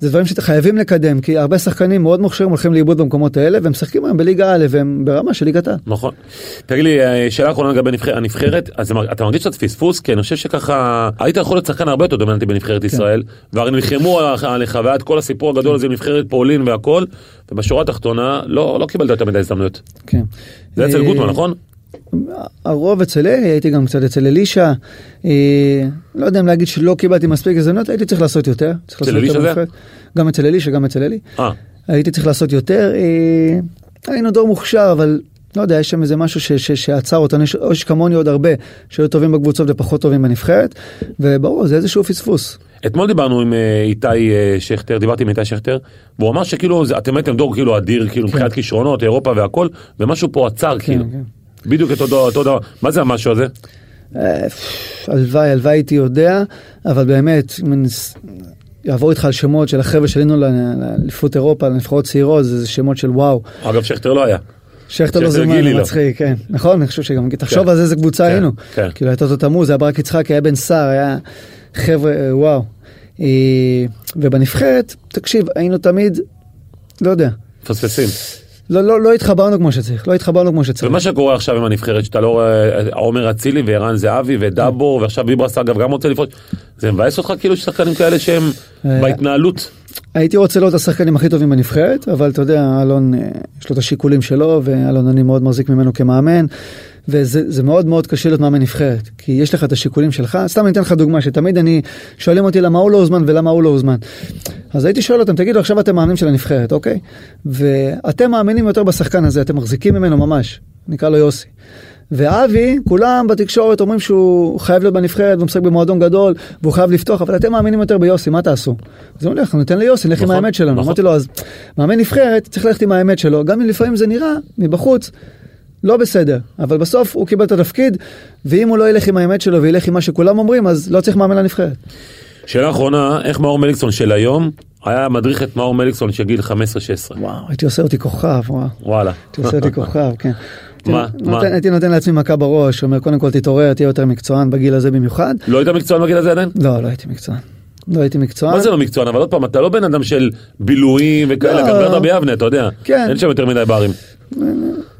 C: זה דברים שאתם חייבים לקדם, כי הרבה שחקנים מאוד מוכשרים הולכים לאיבוד במקומות האלה, והם משחקים היום בליגה א' והם ברמה של ליגת העל.
B: נכון. תגיד לי, אה, שאלה אחרונה לגבי הנבחר- הנבחרת, אז אתה- מרגיש קצת פספוס? כי אני חושב שככה, היית יכול להיות שחקן הרבה יותר דומיננטי בנבחרת ישראל, והרי נלחמו עליך- עליך והיה את כל הסיפור הגדול הזה עם נבחרת פולין והכל, ובשורה התחתונה לא לא קיבלת יותר מדי הזדמנויות.
C: כן.
B: זה אצל
C: אה,
B: גוטמן, נכון?
C: הרוב אצל אלי, הייתי גם קצת אצל אלישע. אה, לא יודע אם להגיד שלא קיבלתי מספיק הזדמנויות, הייתי צריך לעשות יותר. צריך
B: אצל אלישע זה?
C: גם אצל אלישע, גם אצל אלי.
B: אה,
C: הייתי צריך לעשות יותר. אה, היינו דור מוכשר, אבל לא יודע, יש שם איזה משהו ש, ש, שעצר אותנו. יש, יש כמוני עוד הרבה שהיו טובים בקבוצות ופחות טובים בנבחרת, וברור, זה איזשהו פספוס.
B: אתמול דיברנו עם אה, איתי אה, שכטר, דיברתי עם איתי שכטר, והוא אמר שכאילו אתם הייתם דור כאילו אדיר, כאילו מבחינת כישרונות, אירופה והכל, ומשהו פה עצר כאילו.
C: כן.
B: בדיוק אותו דבר, אותו דבר. מה זה המשהו הזה?
C: אה, הלוואי, הלוואי הייתי יודע, אבל באמת, אם אני אעבור איתך על שמות של החבר'ה שעלינו לאליפות אירופה, לנבחרות צעירות, זה שמות של וואו.
B: אגב, שכטר לא היה.
C: שכטר לא זה
B: לא.
C: מצחיק, כן. נכון, אני חושב שגם, תחשוב
B: כן.
C: על זה, איזה קבוצה
B: כן,
C: היינו.
B: כן.
C: כאילו, הייתה אותו תמוז, היה ברק יצחק, היה בן סער, היה חבר'ה, אה, וואו. אה, ובנבחרת, תקשיב, היינו תמיד, לא יודע,
B: מפספסים.
C: לא, לא, לא התחברנו כמו שצריך, לא התחברנו כמו שצריך.
B: ומה שקורה עכשיו עם הנבחרת, שאתה לא רואה עומר אצילי וערן זהבי ודאבור, ועכשיו ביברס אגב גם רוצה לפרוש, זה מבאס אותך כאילו שחקנים כאלה שהם
C: אה,
B: בהתנהלות?
C: הייתי רוצה לראות את השחקנים הכי טובים בנבחרת, אבל אתה יודע, אלון, אה, יש לו את השיקולים שלו, ואלון אני מאוד מחזיק ממנו כמאמן, וזה זה מאוד מאוד קשה להיות מאמן נבחרת, כי יש לך את השיקולים שלך, סתם אני אתן לך דוגמה, שתמיד אני, שואלים אותי למה הוא לא הוזמן ולמה הוא לא הוזמן. אז הייתי שואל אותם, תגידו, עכשיו אתם מאמנים של הנבחרת, אוקיי? ואתם מאמינים יותר בשחקן הזה, אתם מחזיקים ממנו ממש, נקרא לו יוסי. ואבי, כולם בתקשורת אומרים שהוא חייב להיות בנבחרת והוא משחק במועדון גדול והוא חייב לפתוח, אבל אתם מאמינים יותר ביוסי, מה תעשו? אז הוא אומר, אנחנו ניתן ליוסי, נלך עם
B: נכון,
C: האמת שלנו.
B: נכון.
C: אמרתי לו, אז מאמן נבחרת צריך ללכת עם האמת שלו, גם אם לפעמים זה נראה מבחוץ לא בסדר, אבל בסוף הוא קיבל את התפקיד, ואם הוא לא ילך עם האמת שלו וילך עם מה שכולם אומרים, אז לא צריך מאמן לנבחרת.
B: שאלה אחרונה, איך מאור מליקסון של היום היה מדריך את מאור מליקסון של גיל 15-16?
C: וואו, הייתי עושה אותי כוכב, וואו.
B: וואלה.
C: הייתי עושה אותי כוכב, כן.
B: מה?
C: הייתי
B: מה?
C: נותן- הייתי נותן לעצמי מכה בראש, אומר קודם כל תתעורר, תהיה יותר מקצוען בגיל הזה במיוחד.
B: לא היית מקצוען בגיל הזה עדיין?
C: לא, לא הייתי מקצוען. לא הייתי מקצוען.
B: מה זה לא מקצוען? אבל עוד פעם, אתה לא בן אדם של בילויים וכאלה. גם גרת ביבנה, אתה יודע.
C: כן.
B: אין שם יותר מדי ברים.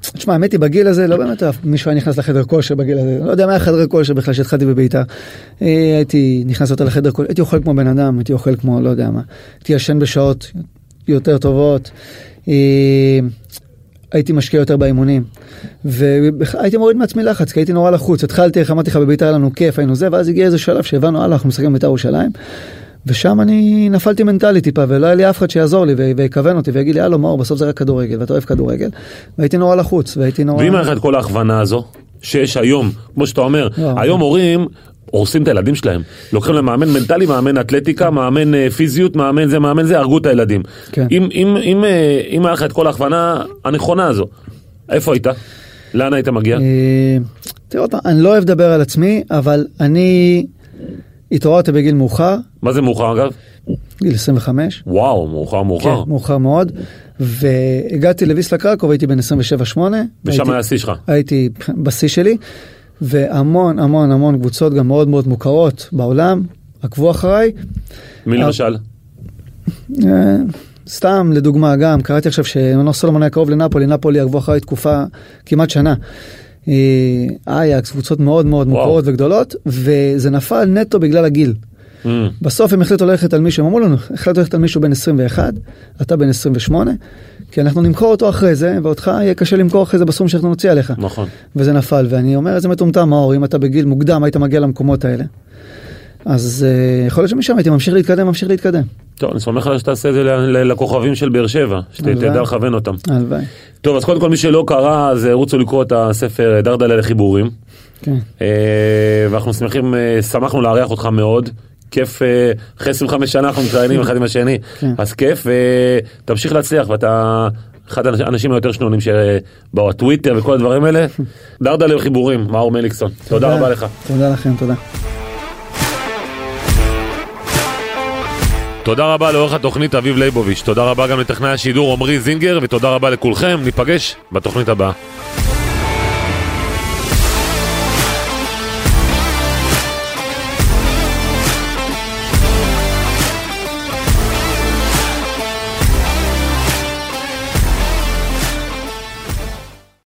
C: תשמע, האמת היא, בגיל הזה, לא באמת מישהו היה נכנס לחדר כושר בגיל הזה. לא יודע מה היה חדר כושר בכלל שהתחלתי בביתר. אה, הייתי נכנס יותר לחדר כושר, הייתי אוכל כמו בן אדם, הייתי אוכל כמו, לא יודע מה. הייתי ישן בשעות יותר טובות. אה, הייתי משקיע יותר באימונים. והייתי מוריד מעצמי לחץ, כי הייתי נורא לחוץ. התחלתי, איך אמרתי לך, בביתר היה לנו כיף, היינו זה, ואז הגיע איזה שלב שהבנו, הלאה, אנחנו משחקים בביתר ירושלים. ושם אני נפלתי מנטלי טיפה, ולא היה לי אף אחד שיעזור לי ויכוון אותי ויגיד לי, הלו מאור, בסוף זה רק כדורגל, ואתה אוהב כדורגל. והייתי נורא לחוץ, והייתי נורא...
B: ואם היה לך את כל ההכוונה הזו, שיש היום, כמו שאתה אומר,
C: לא.
B: היום הורים הורסים את הילדים שלהם. לוקחים להם מאמן מנטלי, מאמן אתלטיקה, מאמן אה, פיזיות, מאמן זה, מאמן זה, הרגו את הילדים.
C: כן.
B: אם, אם, אם, אה, אם היה לך את כל ההכוונה הנכונה הזו, איפה היית? לאן היית מגיע?
C: אה, תראה אני לא אוהב לדבר על עצמי, אבל אני התעוררתי בגיל מאוחר,
B: מה זה מאוחר אגב?
C: גיל 25.
B: וואו, מאוחר מאוחר.
C: כן, מאוחר מאוד. והגעתי לוויסלה קרקוב, הייתי בן 27-8.
B: ושם היה השיא שלך.
C: הייתי בשיא שלי, והמון המון המון קבוצות גם מאוד מאוד מוכרות בעולם, עקבו אחריי.
B: מי
C: אה,
B: למשל?
C: אה, סתם לדוגמה גם, קראתי עכשיו שמנור סולומון היה קרוב לנפולי, נפולי עקבו אחריי תקופה, כמעט שנה. אה, אייקס, קבוצות מאוד מאוד. מוכרות וגדולות, וזה נפל נטו בגלל הגיל.
B: Mm.
C: בסוף הם החליטו ללכת על מישהו, הם אמרו לנו, החלטנו ללכת על מישהו בן 21, אתה בן 28, כי אנחנו נמכור אותו אחרי זה, ואותך יהיה קשה למכור אחרי זה בסכום שאנחנו נוציא עליך.
B: נכון.
C: וזה נפל, ואני אומר, איזה מטומטם, מאור, אם אתה בגיל מוקדם היית מגיע למקומות האלה. אז uh, יכול להיות שמשם הייתי ממשיך להתקדם, ממשיך להתקדם.
B: טוב, אני סומך עליך שתעשה את זה לכוכבים של באר שבע. שתדע לכוון אותם.
C: הלוואי.
B: טוב, אז קודם כל מי שלא קרא, אז רוצו לקרוא את הספר אה, דרדלה לחיבורים.
C: כן.
B: אה, ואנחנו שמחים, שמחנו לארח אותך מאוד. כיף, אחרי 25 שנה אנחנו מתראיינים אחד עם השני,
C: כן.
B: אז כיף, ותמשיך להצליח, ואתה אחד האנשים היותר שנונים שבאו, הטוויטר וכל הדברים האלה. דרדלה לחיבורים, מאור מליקסון, תודה רבה לך.
C: תודה לכם, תודה.
B: תודה רבה לעורך התוכנית אביב ליבוביץ', תודה רבה גם לטכנאי השידור עמרי זינגר, ותודה רבה לכולכם, ניפגש בתוכנית הבאה.